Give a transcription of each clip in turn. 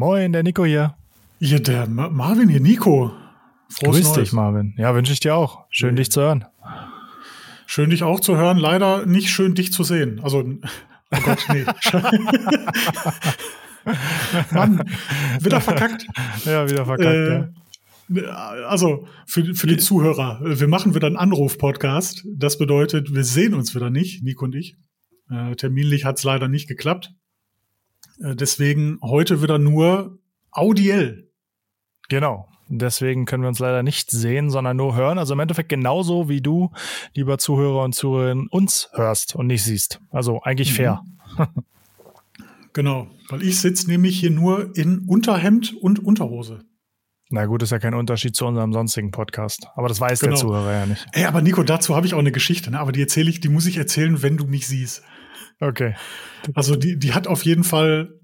Moin, der Nico hier. Ja, der Ma- Marvin hier, Nico. Frohes Grüß Neues. dich, Marvin. Ja, wünsche ich dir auch. Schön, dich zu hören. Schön, dich auch zu hören. Leider nicht schön, dich zu sehen. Also, oh Gott, nee. Mann, wieder verkackt. Ja, wieder verkackt. Äh, Also, für, für die Zuhörer, wir machen wieder einen Anruf-Podcast. Das bedeutet, wir sehen uns wieder nicht, Nico und ich. Äh, terminlich hat es leider nicht geklappt. Äh, deswegen heute wieder nur audiell. Genau. Deswegen können wir uns leider nicht sehen, sondern nur hören. Also im Endeffekt genauso wie du, lieber Zuhörer und Zuhörerinnen, uns hörst und nicht siehst. Also eigentlich fair. Genau, weil ich sitze nämlich hier nur in Unterhemd und Unterhose. Na gut, ist ja kein Unterschied zu unserem sonstigen Podcast. Aber das weiß Genau. der Zuhörer ja nicht. Ey, aber Nico, dazu habe ich auch eine Geschichte, ne? aber die erzähle ich, die muss ich erzählen, wenn du mich siehst. Okay. Also die, die hat auf jeden Fall,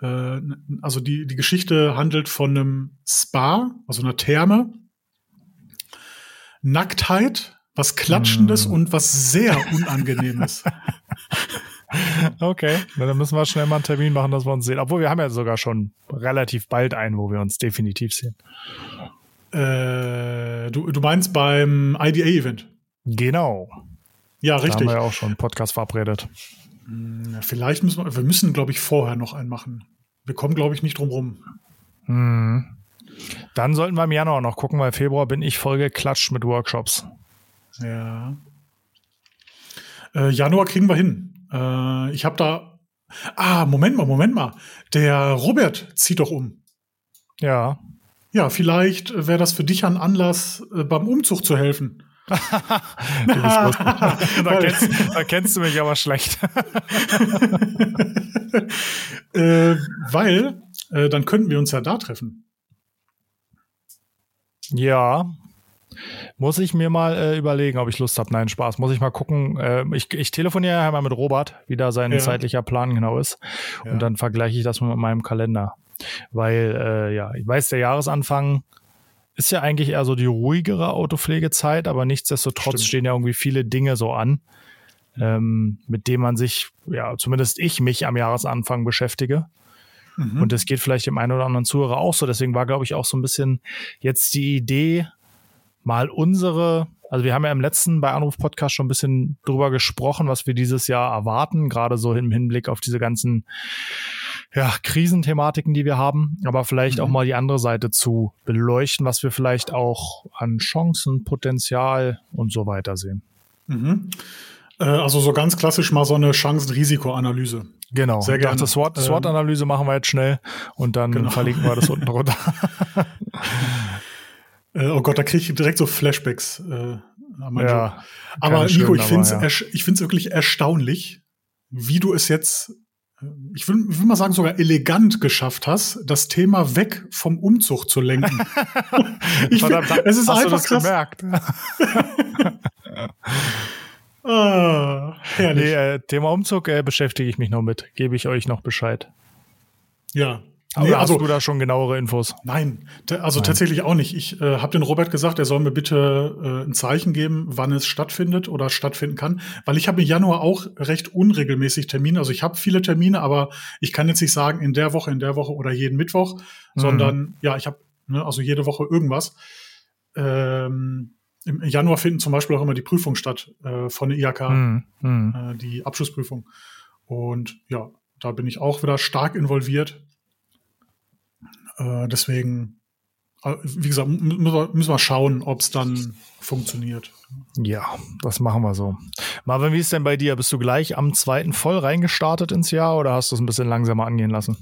äh, also die, die Geschichte handelt von einem Spa, also einer Therme, Nacktheit, was Klatschendes Mm. und was sehr Unangenehmes. Okay. Na, dann müssen wir schnell mal einen Termin machen, dass wir uns sehen. Obwohl wir haben ja sogar schon relativ bald einen, wo wir uns definitiv sehen. äh, du, du meinst beim IDA-Event? Genau. Ja, Da haben richtig. wir ja auch schon einen Podcast verabredet. Ja, vielleicht müssen wir, wir müssen, glaube ich, vorher noch einen machen. Wir kommen, glaube ich, nicht drum rum. Hm. Dann sollten wir im Januar noch gucken, weil Februar bin ich voll geklatscht mit Workshops. Ja. Äh, Januar kriegen wir hin. Äh, ich habe da. Ah, Moment mal, Moment mal. Der Robert zieht doch um. Ja. Ja, vielleicht wäre das für dich ein Anlass, äh, beim Umzug zu helfen. Da, kennst, da kennst du mich aber schlecht. Äh, weil äh, dann könnten wir uns ja da treffen. ja. Muss ich mir mal äh, überlegen, ob ich Lust habe. Nein, Spaß. Muss ich mal gucken. Äh, ich, ich telefoniere ja mal mit Robert, wie da sein Ja. zeitlicher Plan genau ist. Ja. Und dann vergleiche ich das mit meinem Kalender. Weil, äh, ja, ich weiß, der Jahresanfang ist ja eigentlich eher so die ruhigere Autopflegezeit, aber nichtsdestotrotz Stimmt. stehen ja irgendwie viele Dinge so an, ähm, mit denen man sich, ja, zumindest ich mich am Jahresanfang beschäftige. Mhm. Und das geht vielleicht dem einen oder anderen Zuhörer auch so. Deswegen war, glaube ich, auch so ein bisschen jetzt die Idee, mal unsere, also wir haben ja im letzten bei Anruf Podcast schon ein bisschen drüber gesprochen, was wir dieses Jahr erwarten, gerade so im Hinblick auf diese ganzen ja, Krisenthematiken, die wir haben, aber vielleicht Mhm. auch mal die andere Seite zu beleuchten, was wir vielleicht auch an Chancen, Potenzial und so weiter sehen. Mhm. Äh, also so ganz klassisch mal so eine Chancen-Risiko-Analyse. Genau. Sehr Ich dachte, gerne. SWOT, Ähm, SWOT-Analyse machen wir jetzt schnell und dann Genau. verlinken wir das unten runter. Äh, oh Gott, da kriege ich direkt so Flashbacks. Äh, ja, Aber Nico, ich finde es ja. ich find's wirklich erstaunlich, wie du es jetzt, ich will, ich will mal sagen, sogar elegant geschafft hast, das Thema weg vom Umzug zu lenken. ich Verdammt, es ist hast du einfach das krass. gemerkt? Ah, herrlich. Nee, äh, Thema Umzug äh, beschäftige ich mich noch mit. Gebe ich euch noch Bescheid. ja. Aber Nee, hast also, du da schon genauere Infos? nein, also Nein. tatsächlich auch nicht. Ich äh, habe den Robert gesagt, er soll mir bitte äh, ein Zeichen geben, wann es stattfindet oder stattfinden kann, weil ich habe im Januar auch recht unregelmäßig Termine. Also ich habe viele Termine, aber ich kann jetzt nicht sagen in der Woche, in der Woche oder jeden Mittwoch, Mhm. sondern ja, ich habe ne, also jede Woche irgendwas. Ähm, Im Januar finden zum Beispiel auch immer die Prüfungen statt äh, von der IHK, Hm, hm. äh, die Abschlussprüfung. Und ja, da bin ich auch wieder stark involviert. Äh, deswegen, äh, wie gesagt, müssen wir, schauen, ob es dann funktioniert. Ja, das machen wir so. Marvin, wie ist denn bei dir? Bist du gleich am zweiten voll reingestartet ins Jahr oder hast du es ein bisschen langsamer angehen lassen?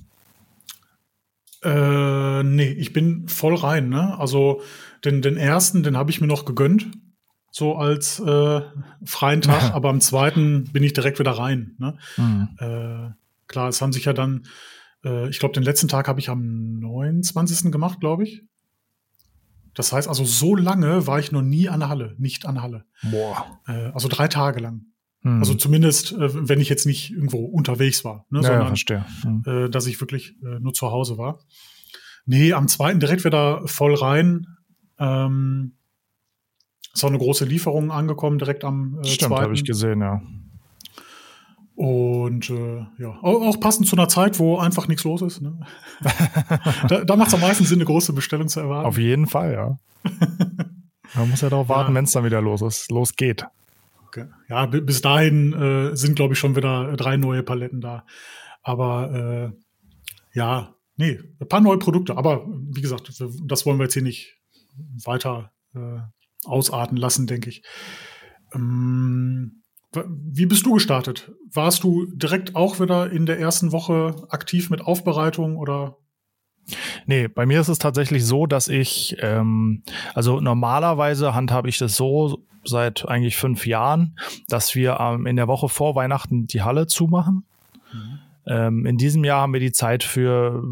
Äh, nee, ich bin voll rein, ne? Also den, den ersten, den habe ich mir noch gegönnt, so als äh, freien Tag, aber am zweiten bin ich direkt wieder rein. Ne? Hm. Äh, klar, es haben sich ja dann, äh, ich glaube, den letzten Tag habe ich am 29. gemacht, glaube ich. Das heißt also, so lange war ich noch nie an der Halle, nicht an der Halle. Boah. Äh, also drei Tage lang. Hm. Also zumindest, äh, wenn ich jetzt nicht irgendwo unterwegs war, ne, ja, ja, sondern verstehe. Hm. äh, dass ich wirklich äh, nur zu Hause war. Nee, am zweiten direkt wieder voll rein. Ähm, ist auch eine große Lieferung angekommen, direkt am äh, Stimmt, habe ich gesehen, ja. Und äh, ja, auch passend zu einer Zeit, wo einfach nichts los ist. Ne? da da macht es am meisten Sinn, eine große Bestellung zu erwarten. Auf jeden Fall, ja. Man muss ja darauf warten, ja. wenn es dann wieder los ist, losgeht. Okay. Ja, bis dahin äh, sind, glaube ich, schon wieder drei neue Paletten da. Aber äh, ja, nee, ein paar neue Produkte. Aber wie gesagt, das wollen wir jetzt hier nicht weiter äh, ausarten lassen, denke ich. Ähm, wie bist du gestartet? Warst du direkt auch wieder in der ersten Woche aktiv mit Aufbereitung oder? Nee, bei mir ist es tatsächlich so, dass ich, ähm, also normalerweise handhabe ich das so seit eigentlich fünf Jahren, dass wir ähm, in der Woche vor Weihnachten die Halle zumachen. Mhm. Ähm, in diesem Jahr haben wir die Zeit für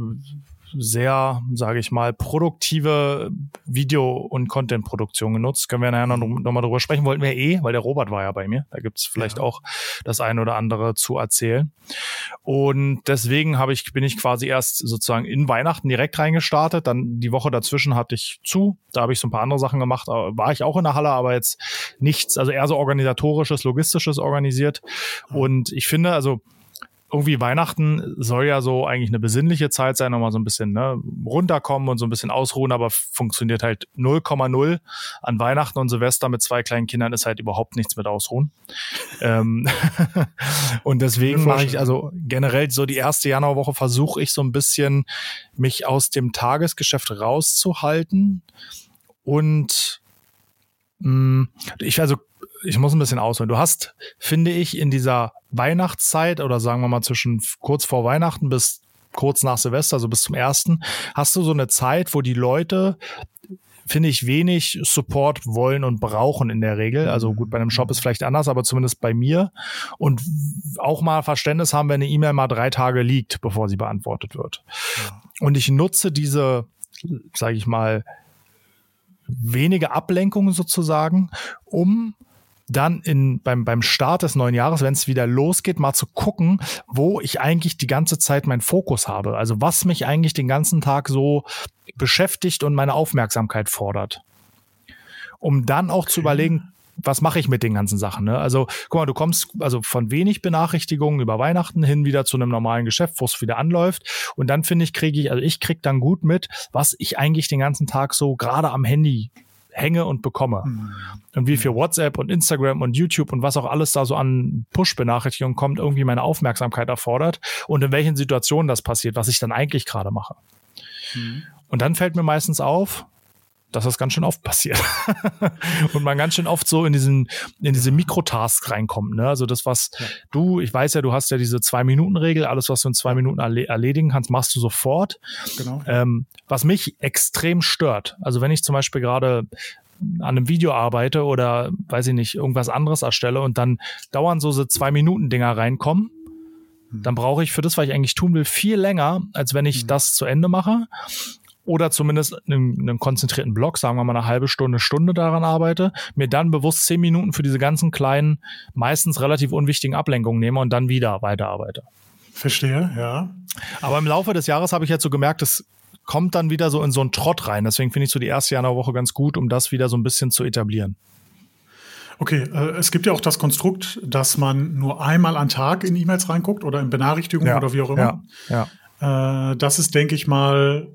sehr, sage ich mal, produktive Video- und Content-Produktion genutzt. Können wir nachher noch, noch mal drüber sprechen. Wollten wir eh, weil der Robert war ja bei mir. Da gibt's vielleicht ja. auch das eine oder andere zu erzählen. Und deswegen habe ich, bin ich quasi erst sozusagen in Weihnachten direkt reingestartet. Dann die Woche dazwischen hatte ich zu. Da habe ich so ein paar andere Sachen gemacht. War ich auch in der Halle, aber jetzt nichts, also eher so organisatorisches, logistisches organisiert. Und ich finde, also irgendwie Weihnachten soll ja so eigentlich eine besinnliche Zeit sein, nochmal so ein bisschen ne, runterkommen und so ein bisschen ausruhen, aber funktioniert halt 0,0 an Weihnachten und Silvester mit zwei kleinen Kindern ist halt überhaupt nichts mit ausruhen. ähm, und deswegen mache ich also generell so die erste Januarwoche versuche ich so ein bisschen mich aus dem Tagesgeschäft rauszuhalten und mh, mm, ich also ich muss ein bisschen ausholen. Du hast, finde ich, in dieser Weihnachtszeit oder sagen wir mal zwischen kurz vor Weihnachten bis kurz nach Silvester, also bis zum ersten, hast du so eine Zeit, wo die Leute finde ich, wenig Support wollen und brauchen in der Regel. Also gut, bei einem Shop ist vielleicht anders, aber zumindest bei mir. Und auch mal Verständnis haben, wenn eine E-Mail mal drei Tage liegt, bevor sie beantwortet wird. Ja. Und ich nutze diese, sage ich mal, wenige Ablenkungen sozusagen, um dann in, beim, beim Start des neuen Jahres, wenn es wieder losgeht, mal zu gucken, wo ich eigentlich die ganze Zeit meinen Fokus habe. Also was mich eigentlich den ganzen Tag so beschäftigt und meine Aufmerksamkeit fordert. Um dann auch zu überlegen, was mache ich mit den ganzen Sachen? Ne? Also, guck mal, du kommst also von wenig Benachrichtigungen über Weihnachten hin wieder zu einem normalen Geschäft, wo es wieder anläuft. Und dann finde ich, kriege ich, also ich kriege dann gut mit, was ich eigentlich den ganzen Tag so gerade am Handy hänge und bekomme. Mhm. Und wie viel WhatsApp und Instagram und YouTube und was auch alles da so an Push-Benachrichtigungen kommt, irgendwie meine Aufmerksamkeit erfordert und in welchen Situationen das passiert, was ich dann eigentlich gerade mache. Mhm. Und dann fällt mir meistens auf, dass das ganz schön oft passiert. und man ganz schön oft so in diesen, in diese Mikrotasks reinkommt. Ne? Also das, was ja. du, ich weiß ja, du hast ja diese Zwei-Minuten-Regel, alles, was du in zwei Minuten erledigen kannst, machst du sofort. Genau. Ähm, was mich extrem stört. Also wenn ich zum Beispiel gerade an einem Video arbeite oder weiß ich nicht, irgendwas anderes erstelle und dann dauern so, so zwei Minuten Dinger reinkommen, hm. dann brauche ich für das, was ich eigentlich tun will, viel länger, als wenn ich mhm. das zu Ende mache oder zumindest einen, einen konzentrierten Block, sagen wir mal eine halbe Stunde, Stunde daran arbeite, mir dann bewusst zehn Minuten für diese ganzen kleinen, meistens relativ unwichtigen Ablenkungen nehme und dann wieder weiterarbeite. Verstehe, ja. Aber im Laufe des Jahres habe ich jetzt so gemerkt, es kommt dann wieder so in so einen Trott rein. Deswegen finde ich so die erste Januarwoche ganz gut, um das wieder so ein bisschen zu etablieren. Okay, äh, es gibt ja auch das Konstrukt, dass man nur einmal am Tag in E-Mails reinguckt oder in Benachrichtigungen ja, oder wie auch immer. Ja, ja. Äh, das ist, denke ich mal,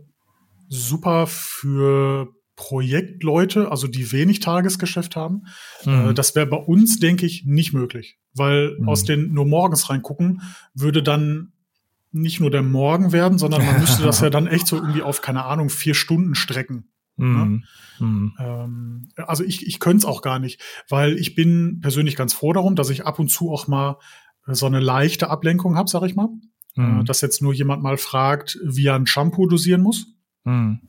super für Projektleute, also die wenig Tagesgeschäft haben. Mhm. Äh, das wäre bei uns, denke ich, nicht möglich, weil mhm. aus den nur morgens reingucken würde dann nicht nur der Morgen werden, sondern man müsste das ja dann echt so irgendwie auf, keine Ahnung, vier Stunden strecken. Ne? Mhm. Mhm. Ähm, also ich, ich könnte es auch gar nicht, weil ich bin persönlich ganz froh darum, dass ich ab und zu auch mal so eine leichte Ablenkung habe, sag ich mal. Mhm. Äh, dass jetzt nur jemand mal fragt, wie er ein Shampoo dosieren muss. Hm.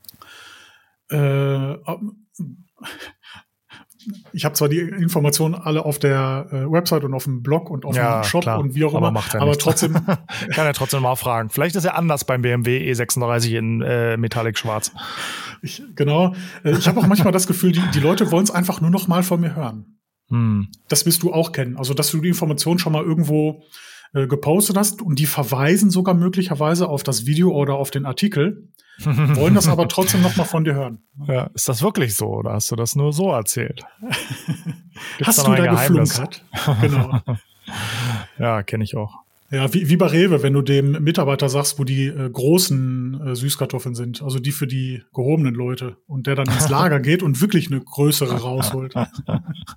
Äh, ich habe zwar die Informationen alle auf der äh, Website und auf dem Blog und auf ja, dem Shop klar, und wie auch immer, aber, aber trotzdem kann er trotzdem mal fragen. Vielleicht ist er anders beim BMW E36 in äh, Metallic Schwarz. Ich, genau. Äh, ich habe auch manchmal das Gefühl, die, die Leute wollen es einfach nur noch mal von mir hören. Hm. Das wirst du auch kennen. Also, dass du die Information schon mal irgendwo äh, gepostet hast und die verweisen sogar möglicherweise auf das Video oder auf den Artikel wollen das aber trotzdem noch mal von dir hören. Ja, ist das wirklich so oder hast du das nur so erzählt? hast du da geflunkert? genau. Ja, kenne ich auch. Ja, wie, wie bei Rewe, wenn du dem Mitarbeiter sagst, wo die äh, großen äh, Süßkartoffeln sind, also die für die gehobenen Leute, und der dann ins Lager geht und wirklich eine größere rausholt.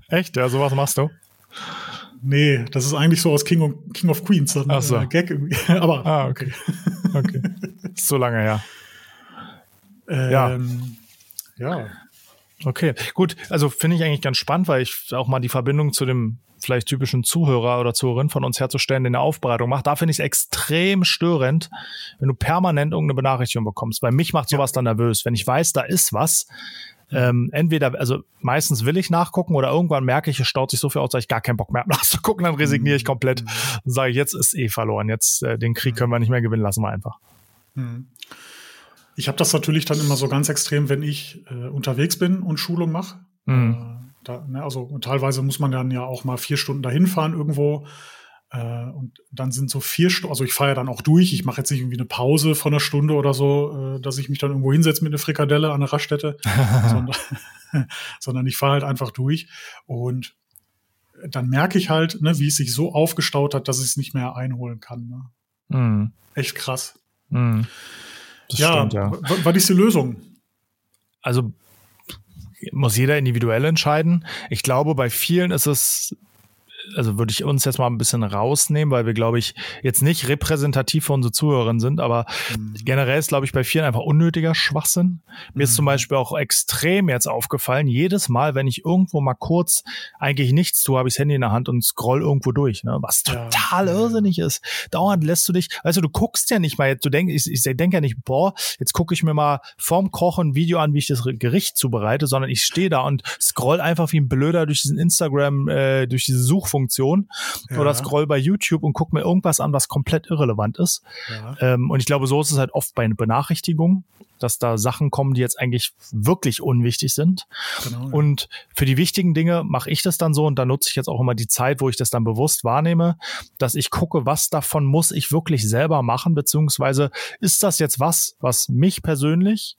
Echt? Ja, sowas machst du? Nee, das ist eigentlich so aus King of, King of Queens, ein Ach so. äh, Gag irgendwie. Aber Ah, okay. Okay. Ist so lange her. ähm, ja. Okay, gut. Also finde ich eigentlich ganz spannend, weil ich auch mal die Verbindung zu dem vielleicht typischen Zuhörer oder Zuhörerin von uns herzustellen, der eine Aufbereitung macht. Da finde ich es extrem störend, wenn du permanent irgendeine Benachrichtigung bekommst. Weil mich macht sowas dann nervös. Wenn ich weiß, da ist was, ähm, entweder, also meistens will ich nachgucken oder irgendwann merke ich, es staut sich so viel aus, dass ich gar keinen Bock mehr habe nachzugucken, dann resigniere ich komplett und sage, jetzt ist eh verloren. Jetzt äh, den Krieg können wir nicht mehr gewinnen, lassen wir einfach. Hm. Ich habe das natürlich dann immer so ganz extrem, wenn ich äh, unterwegs bin und Schulung mache. Mhm. Äh, da, ne, also teilweise muss man dann ja auch mal vier Stunden dahin fahren irgendwo. Äh, und dann sind so vier Stunden, also ich fahre ja dann auch durch. Ich mache jetzt nicht irgendwie eine Pause von einer Stunde oder so, äh, dass ich mich dann irgendwo hinsetze mit einer Frikadelle an der Raststätte, sondern, sondern ich fahre halt einfach durch. Und dann merke ich halt, ne, wie es sich so aufgestaut hat, dass ich es nicht mehr einholen kann. Ne? Mhm. Echt krass. Das ja, stimmt, ja. was ist die Lösung? also muss jeder individuell entscheiden. Ich glaube, bei vielen ist es, also würde ich uns jetzt mal ein bisschen rausnehmen, weil wir, glaube ich, jetzt nicht repräsentativ für unsere Zuhörerinnen sind, aber generell ist, glaube ich, bei vielen einfach unnötiger Schwachsinn. Mir ist zum Beispiel auch extrem jetzt aufgefallen, jedes Mal, wenn ich irgendwo mal kurz eigentlich nichts tue, habe ich das Handy in der Hand und scroll irgendwo durch, ne? was Ja. total irrsinnig ist. Dauernd lässt du dich, du, du guckst ja nicht mal, du denkst, ich, ich denke ja nicht, boah, jetzt gucke ich mir mal vorm Kochen ein Video an, wie ich das Gericht zubereite, sondern ich stehe da und scroll einfach wie ein Blöder durch diesen Instagram, äh, durch diese Suchfunktion Ja. oder scroll bei YouTube und guck mir irgendwas an, was komplett irrelevant ist. Ja. Ähm, und ich glaube, so ist es halt oft bei Benachrichtigungen, dass da Sachen kommen, die jetzt eigentlich wirklich unwichtig sind. Genau, ja. Und für die wichtigen Dinge mache ich das dann so und da nutze ich jetzt auch immer die Zeit, wo ich das dann bewusst wahrnehme, dass ich gucke, was davon muss ich wirklich selber machen, beziehungsweise ist das jetzt was, was mich persönlich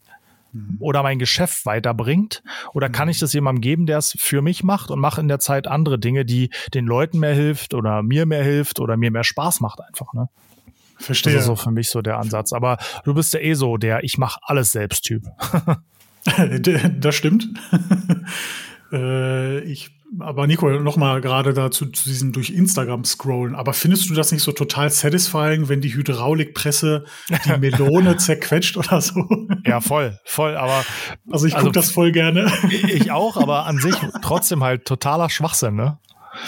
Mhm. oder mein Geschäft weiterbringt? Oder kann ich das jemandem geben, der es für mich macht und mache in der Zeit andere Dinge, die den Leuten mehr hilft oder mir mehr hilft oder mir mehr Spaß macht einfach, ne? Das Verstehe. ist so für mich so der Ansatz. Aber du bist ja eh so der Ich mache alles selbst Typ. das stimmt. äh, ich, aber Nico, noch mal gerade dazu zu diesem durch Instagram scrollen. Aber findest du das nicht so total satisfying, wenn die Hydraulikpresse die Melone zerquetscht oder so? Ja, voll, voll. Aber Also ich gucke Also- das voll gerne. ich auch, aber an sich trotzdem halt totaler Schwachsinn, ne?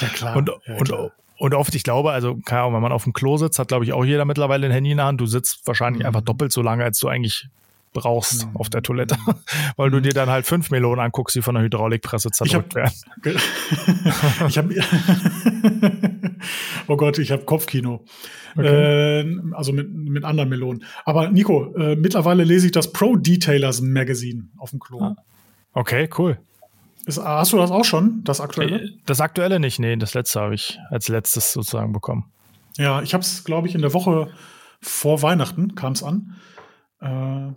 Ja klar. Und, ja, und, klar. und oft, ich glaube, also, keine Ahnung, wenn man auf dem Klo sitzt, hat, glaube ich, auch jeder mittlerweile ein Handy in der Hand. Du sitzt wahrscheinlich Mhm. einfach doppelt so lange, als du eigentlich brauchst Mhm. auf der Toilette, weil du dir dann halt fünf Melonen anguckst, die von der Hydraulikpresse zerdrückt werden. ich habe Oh Gott, ich habe Kopfkino. Okay. Äh, also mit, mit anderen Melonen. Aber Nico, äh, mittlerweile lese ich das Pro Detailers Magazine auf dem Klo. Ah. Okay, cool. Ist, hast du das auch schon, das aktuelle? Äh, Das aktuelle nicht, nee, das letzte habe ich als letztes sozusagen bekommen. Ja, ich habe es, glaube ich, in der Woche vor Weihnachten kam es an. Äh,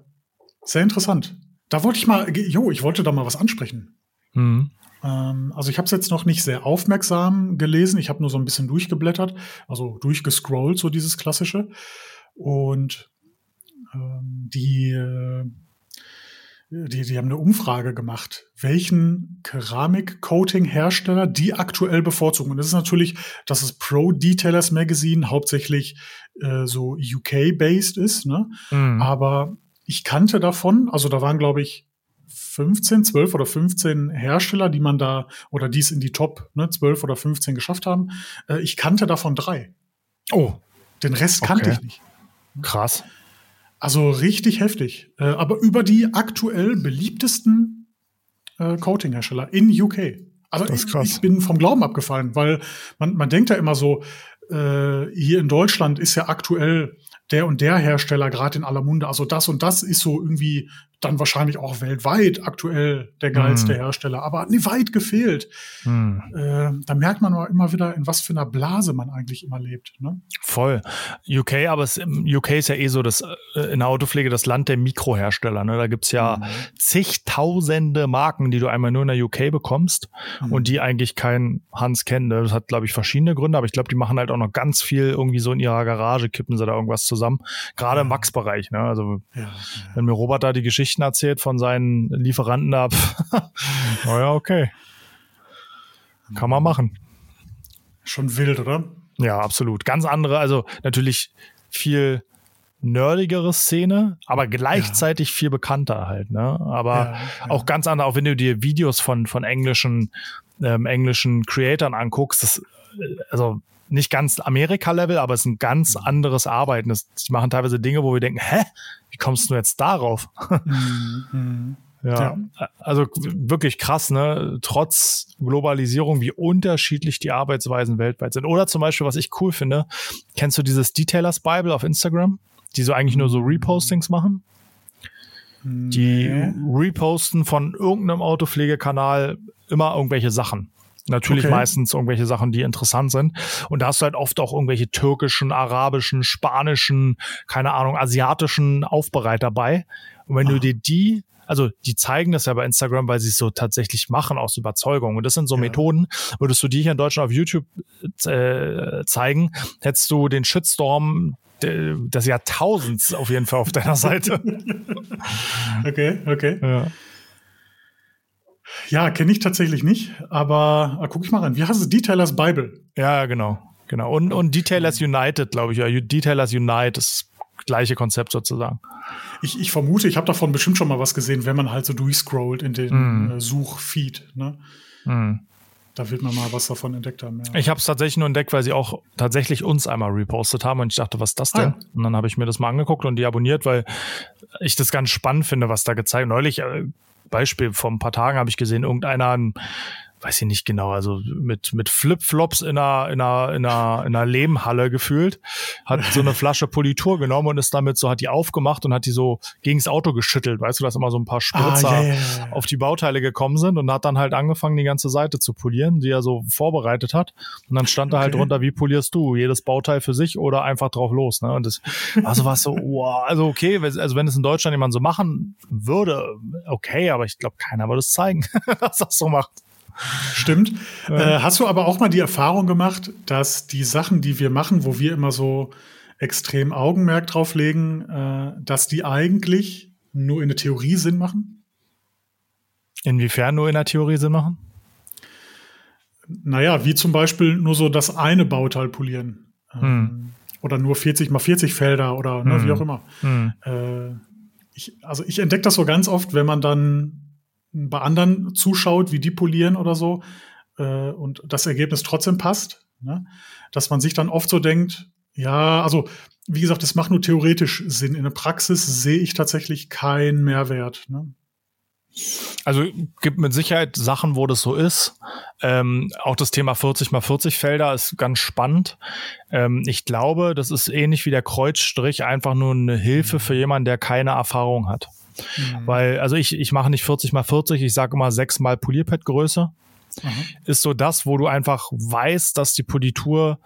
sehr interessant. Da wollte ich mal, jo, ich wollte da mal was ansprechen. Mhm. Ähm, also ich habe es jetzt noch nicht sehr aufmerksam gelesen. Ich habe nur so ein bisschen durchgeblättert, also durchgescrollt, so dieses klassische. Und ähm, die, äh, die, die haben eine Umfrage gemacht, welchen Keramik-Coating-Hersteller die aktuell bevorzugen. Und das ist natürlich, dass es Pro Detailers Magazine hauptsächlich äh, so UK-based ist, ne? Mhm. Aber ich kannte davon, also da waren, glaube ich, 15, 12 oder 15 Hersteller, die man da, oder die es in die Top ne, 12 oder 15 geschafft haben. Äh, ich kannte davon drei. Oh, Den Rest kannte Okay. ich nicht. krass. Also richtig heftig. Äh, aber über die aktuell beliebtesten äh, Coating-Hersteller in UK. Also ich, ich bin vom Glauben abgefallen, weil man, man denkt ja immer so, äh, hier in Deutschland ist ja aktuell der und der Hersteller gerade in aller Munde. Also das und das ist so irgendwie dann wahrscheinlich auch weltweit aktuell der geilste mm. Hersteller, aber hat nie weit gefehlt. Mm. Äh, da merkt man aber immer wieder, in was für einer Blase man eigentlich immer lebt. Ne? Voll. UK, aber es, UK ist ja eh so das äh, in der Autopflege das Land der Mikrohersteller. Ne? Da gibt's ja mm. zigtausende Marken, die du einmal nur in der UK bekommst mhm. und die eigentlich kein Hans kennt. Das hat, glaube ich, verschiedene Gründe, aber ich glaube, die machen halt auch noch ganz viel irgendwie so in ihrer Garage, kippen sie da irgendwas zusammen. Gerade im Wachsbereich. Ne? Also ja, wenn mir Robert da die Geschichten erzählt von seinen Lieferanten ab. naja, okay. Kann man machen. Schon wild, oder? Ja, absolut. Ganz andere, also natürlich viel nerdigere Szene, aber gleichzeitig ja. viel bekannter halt, ne? Aber ja, ja. auch ganz andere, auch wenn du dir Videos von, von englischen, ähm, englischen Creatoren anguckst, das, äh, also nicht ganz Amerika-Level, aber es ist ein ganz mhm. anderes Arbeiten. Das, die machen teilweise Dinge, wo wir denken, hä, wie kommst du jetzt darauf? Mhm. Ja, ja, also wirklich krass, ne? Trotz Globalisierung, wie unterschiedlich die Arbeitsweisen weltweit sind. Oder zum Beispiel, was ich cool finde, kennst du dieses Detailers Bible auf Instagram, die so eigentlich nur so Repostings machen? Die reposten von irgendeinem Autopflegekanal immer irgendwelche Sachen. Natürlich okay. meistens irgendwelche Sachen, die interessant sind. Und da hast du halt oft auch irgendwelche türkischen, arabischen, spanischen, keine Ahnung, asiatischen Aufbereiter bei. Und wenn ah. du dir die also die zeigen das ja bei Instagram, weil sie es so tatsächlich machen aus Überzeugung. Und das sind so ja. Methoden, würdest du die hier in Deutschland auf YouTube äh, zeigen, hättest du den Shitstorm des Jahrtausends auf jeden Fall auf deiner Seite. okay, okay. Ja. Ja, kenne ich tatsächlich nicht, aber äh, guck ich mal rein. Wie heißt es? Detailers Bible. Ja, genau. Genau. Und, und Detailers United, glaube ich. Ja. Detailers Unite ist das gleiche Konzept sozusagen. Ich, ich vermute, ich habe davon bestimmt schon mal was gesehen, wenn man halt so durchscrollt in den mm. äh, Suchfeed. Ne? Mm. Da wird man mal was davon entdeckt haben. Ja. Ich habe es tatsächlich nur entdeckt, weil sie auch tatsächlich uns einmal repostet haben und ich dachte, was ist das denn? Ah, ja. Und dann habe ich mir das mal angeguckt und die abonniert, weil ich das ganz spannend finde, was da gezeigt. Neulich äh, Beispiel, vor ein paar Tagen habe ich gesehen, irgendeiner, weiß ich nicht genau, also mit, mit Flipflops in einer, in einer, in einer, in einer Lehmhalle gefühlt, hat so eine Flasche Politur genommen und ist damit so, hat die aufgemacht und hat die so gegen das Auto geschüttelt, weißt du, dass immer so ein paar Spritzer ah, yeah, yeah, auf die Bauteile gekommen sind und hat dann halt angefangen, die ganze Seite zu polieren, die er so vorbereitet hat. Und dann stand da halt drunter, wie polierst du? Jedes Bauteil für sich oder einfach drauf los, ne? Und das, also war so, wow, also okay, also wenn es in Deutschland jemand so machen würde, okay, aber ich glaube, keiner würde es zeigen, dass das so macht. Stimmt. Äh, hast du aber auch mal die Erfahrung gemacht, dass die Sachen, die wir machen, wo wir immer so extrem Augenmerk drauf legen, äh, dass die eigentlich nur in der Theorie Sinn machen? Inwiefern nur in der Theorie Sinn machen? Naja, wie zum Beispiel nur so das eine Bauteil polieren. Ähm, hm. Oder nur 40 mal 40 Felder oder ne, hm. wie auch immer. Hm. Äh, ich, also ich entdecke das so ganz oft, wenn man dann bei anderen zuschaut, wie die polieren oder so, äh, und das Ergebnis trotzdem passt, ne? dass man sich dann oft so denkt, ja, also wie gesagt, das macht nur theoretisch Sinn. In der Praxis sehe ich tatsächlich keinen Mehrwert. Ne? Also gibt mit Sicherheit Sachen, wo das so ist. Ähm, auch das Thema 40 mal 40 Felder ist ganz spannend. Ähm, ich glaube, das ist ähnlich wie der Kreuzstrich, einfach nur eine Hilfe für jemanden, der keine Erfahrung hat. Mhm. Weil, also ich, ich mache nicht 40 mal 40, ich sage immer 6 mal Polierpad-Größe. Mhm. Ist so das, wo du einfach weißt, dass die Politur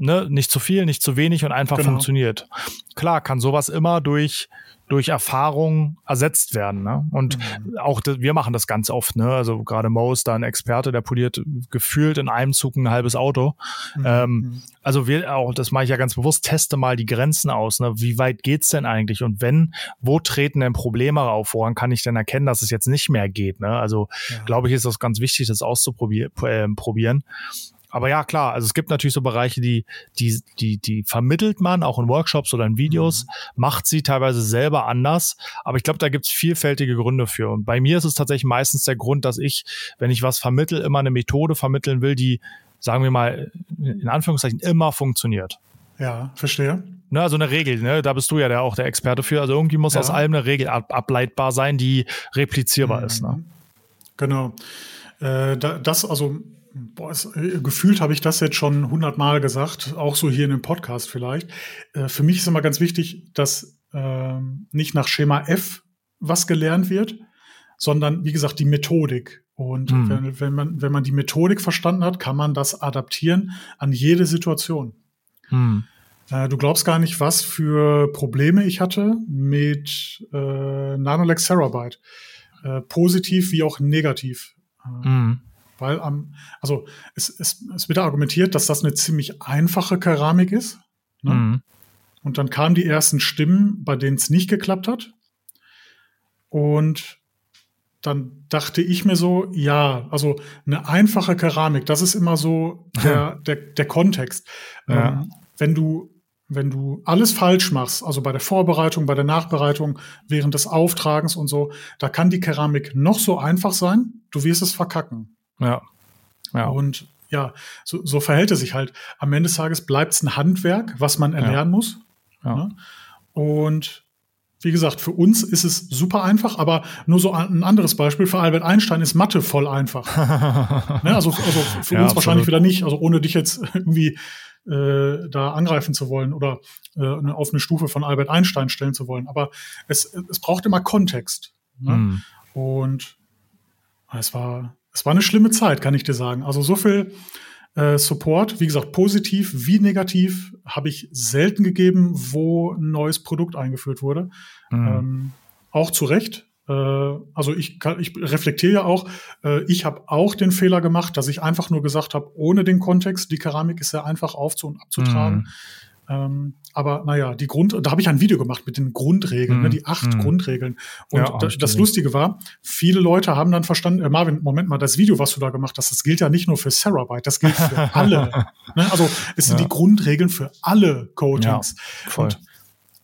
ne, nicht zu viel, nicht zu wenig und einfach genau. funktioniert. Klar, kann sowas immer durch durch Erfahrung ersetzt werden. Ne? Und mhm. auch wir machen das ganz oft. Ne? Also gerade Mo ist da ein Experte, der poliert gefühlt in einem Zug ein halbes Auto. Mhm. Ähm, mhm. also wir auch, das mache ich ja ganz bewusst, teste mal die Grenzen aus. Ne? Wie weit geht's denn eigentlich? Und wenn, wo treten denn Probleme auf? Woran kann ich denn erkennen, dass es jetzt nicht mehr geht? Ne? Also ja. glaube ich, ist das ganz wichtig, das auszuprobieren. Äh, probieren aber ja, klar, also es gibt natürlich so Bereiche, die, die, die, die vermittelt man, auch in Workshops oder in Videos, mhm. macht sie teilweise selber anders. Aber ich glaube, da gibt es vielfältige Gründe für. Und bei mir ist es tatsächlich meistens der Grund, dass ich, wenn ich was vermittel, immer eine Methode vermitteln will, die, sagen wir mal, in Anführungszeichen immer funktioniert. Ja, verstehe. Ne, also eine Regel, ne? da bist du ja der, auch der Experte für. Also irgendwie muss ja. aus allem eine Regel ab, ableitbar sein, die replizierbar mhm. ist. Ne? Genau. Äh, das, also Boah, es, äh, gefühlt habe ich das jetzt schon hundertmal gesagt, auch so hier in dem Podcast vielleicht. Äh, für mich ist immer ganz wichtig, dass äh, nicht nach Schema F was gelernt wird, sondern wie gesagt die Methodik. Und mhm. wenn, wenn, man, wenn man die Methodik verstanden hat, kann man das adaptieren an jede Situation. Mhm. Äh, du glaubst gar nicht, was für Probleme ich hatte mit äh, Nanolex Terabyte. Äh, positiv wie auch negativ. Mhm. Weil am, also es, es, es wird argumentiert, dass das eine ziemlich einfache Keramik ist. Ne? Mhm. Und dann kamen die ersten Stimmen, bei denen es nicht geklappt hat. Und dann dachte ich mir so, ja, also eine einfache Keramik, das ist immer so der, der, der Kontext. Ja. Ähm, wenn du wenn du alles falsch machst, also bei der Vorbereitung, bei der Nachbereitung, während des Auftragens und so, da kann die Keramik noch so einfach sein, du wirst es verkacken. Ja. ja. Und ja, so, so verhält es sich halt. Am Ende des Tages bleibt es ein Handwerk, was man erlernen ja. muss. Ja. Ne? Und wie gesagt, für uns ist es super einfach, aber nur so ein anderes Beispiel. Für Albert Einstein ist Mathe voll einfach. ne? also, also für ja, uns wahrscheinlich wieder nicht. Also ohne dich jetzt irgendwie äh, da angreifen zu wollen oder äh, auf eine Stufe von Albert Einstein stellen zu wollen. Aber es, es braucht immer Kontext. Ne? Mhm. Und es war, es war eine schlimme Zeit, kann ich dir sagen. Also so viel äh, Support, wie gesagt, positiv wie negativ, habe ich selten gegeben, wo ein neues Produkt eingeführt wurde. Mhm. Ähm, auch zu Recht. Äh, also ich, kann, ich reflektiere ja auch, äh, ich habe auch den Fehler gemacht, dass ich einfach nur gesagt habe, ohne den Kontext, die Keramik ist sehr einfach aufzu- und abzutragen. Mhm. Ähm, aber naja, die Grund, da habe ich ein Video gemacht mit den Grundregeln, mm, ne, die acht mm. Grundregeln. Und ja, das, das Lustige war, viele Leute haben dann verstanden, äh, Marvin, Moment mal, das Video, was du da gemacht hast, das gilt ja nicht nur für Sarabyte, das gilt für alle. ne? Also es sind ja. die Grundregeln für alle Coatings. Ja, voll. Und,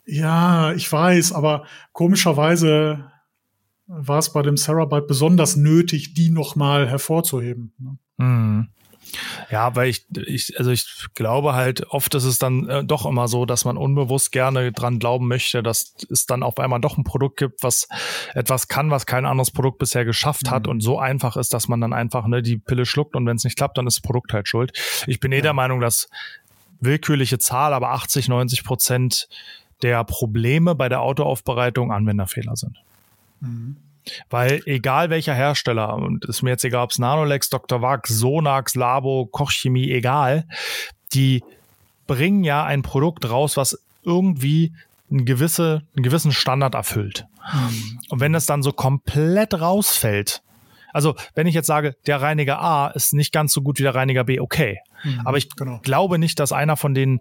ja, ich weiß, aber komischerweise war es bei dem Sarabyte besonders nötig, die nochmal hervorzuheben. Ne? Mm. Ja, weil ich, ich, also ich glaube halt, oft ist es dann äh, doch immer so, dass man unbewusst gerne dran glauben möchte, dass es dann auf einmal doch ein Produkt gibt, was etwas kann, was kein anderes Produkt bisher geschafft hat mhm. und so einfach ist, dass man dann einfach ne, die Pille schluckt und wenn es nicht klappt, dann ist das Produkt halt schuld. Ich bin eh ja. der Meinung, dass willkürliche Zahl, aber 80, 90 Prozent der Probleme bei der Autoaufbereitung Anwenderfehler sind. Mhm. Weil egal welcher Hersteller, und ist mir jetzt egal, ob es Nanolex, Dr. Wax, Sonax, Labo, Kochchemie, egal, die bringen ja ein Produkt raus, was irgendwie einen, gewisse, einen gewissen Standard erfüllt. Mhm. Und wenn es dann so komplett rausfällt, also wenn ich jetzt sage, der Reiniger A ist nicht ganz so gut wie der Reiniger B, okay. Mhm, Aber ich genau. glaube nicht, dass einer von den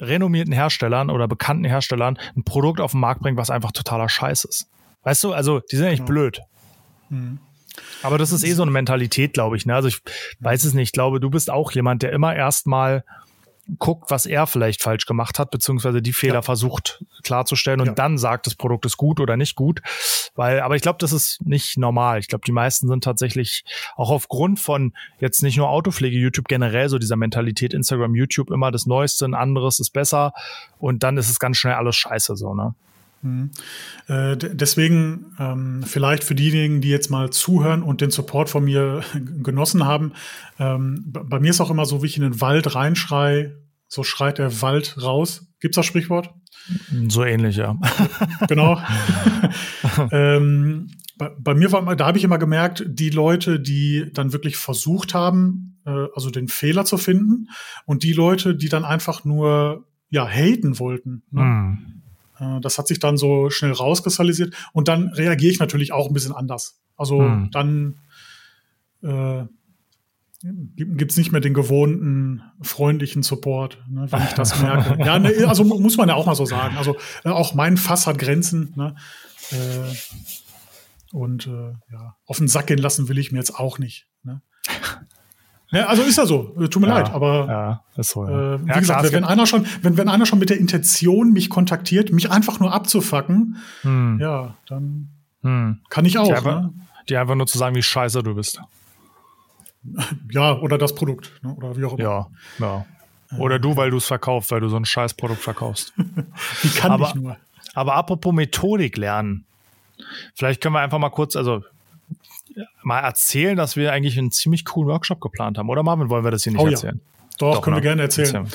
renommierten Herstellern oder bekannten Herstellern ein Produkt auf den Markt bringt, was einfach totaler Scheiß ist. Weißt du, also die sind ja nicht genau. blöd. Mhm. Aber das ist eh so eine Mentalität, glaube ich. Ne? Also ich weiß es nicht. Ich glaube, du bist auch jemand, der immer erstmal guckt, was er vielleicht falsch gemacht hat, beziehungsweise die Fehler ja. versucht klarzustellen und ja. dann sagt, das Produkt ist gut oder nicht gut. Weil, aber ich glaube, das ist nicht normal. Ich glaube, die meisten sind tatsächlich auch aufgrund von jetzt nicht nur Autopflege, YouTube generell so dieser Mentalität, Instagram, YouTube immer das Neueste, ein anderes ist besser und dann ist es ganz schnell alles scheiße so, ne? Mhm. Äh, deswegen ähm, vielleicht für diejenigen, die jetzt mal zuhören und den Support von mir genossen haben, ähm, bei mir ist auch immer so, wie ich in den Wald reinschrei, so schreit der Wald raus. Gibt's das Sprichwort? So ähnlich, ja. genau. ähm, bei, bei, mir war, da habe ich immer gemerkt, die Leute, die dann wirklich versucht haben, äh, also den Fehler zu finden, und die Leute, die dann einfach nur ja haten wollten. Ne? Äh, das hat sich dann so schnell rauskristallisiert und dann reagiere ich natürlich auch ein bisschen anders. Also hm. dann äh, gibt es nicht mehr den gewohnten freundlichen Support, ne, wenn ich das merke. ja, ne, also muss man ja auch mal so sagen. Also äh, auch mein Fass hat Grenzen. Ne? Äh, und äh, ja, auf den Sack gehen lassen will ich mir jetzt auch nicht. Ne? Ja, also ist ja so. Äh, tut mir ja, leid, aber ja, ist so, ja. äh, wie ja, gesagt, klar, wenn einer schon, wenn, wenn einer schon mit der Intention mich kontaktiert, mich einfach nur abzufacken, hm. ja, dann hm. kann ich auch. Die einfach, ne? die einfach nur zu sagen, wie scheiße du bist. Ja, oder das Produkt, ne? oder wie auch immer. Ja, ja. Oder du, weil du es verkaufst, weil du so ein scheiß Produkt verkaufst. wie kann aber, ich nur? Aber apropos Methodik lernen. Vielleicht können wir einfach mal kurz, also mal erzählen, dass wir eigentlich einen ziemlich coolen Workshop geplant haben. Oder Marvin, wollen wir das hier nicht Oh ja. erzählen? Doch, Doch, können wir ne? gerne erzählen.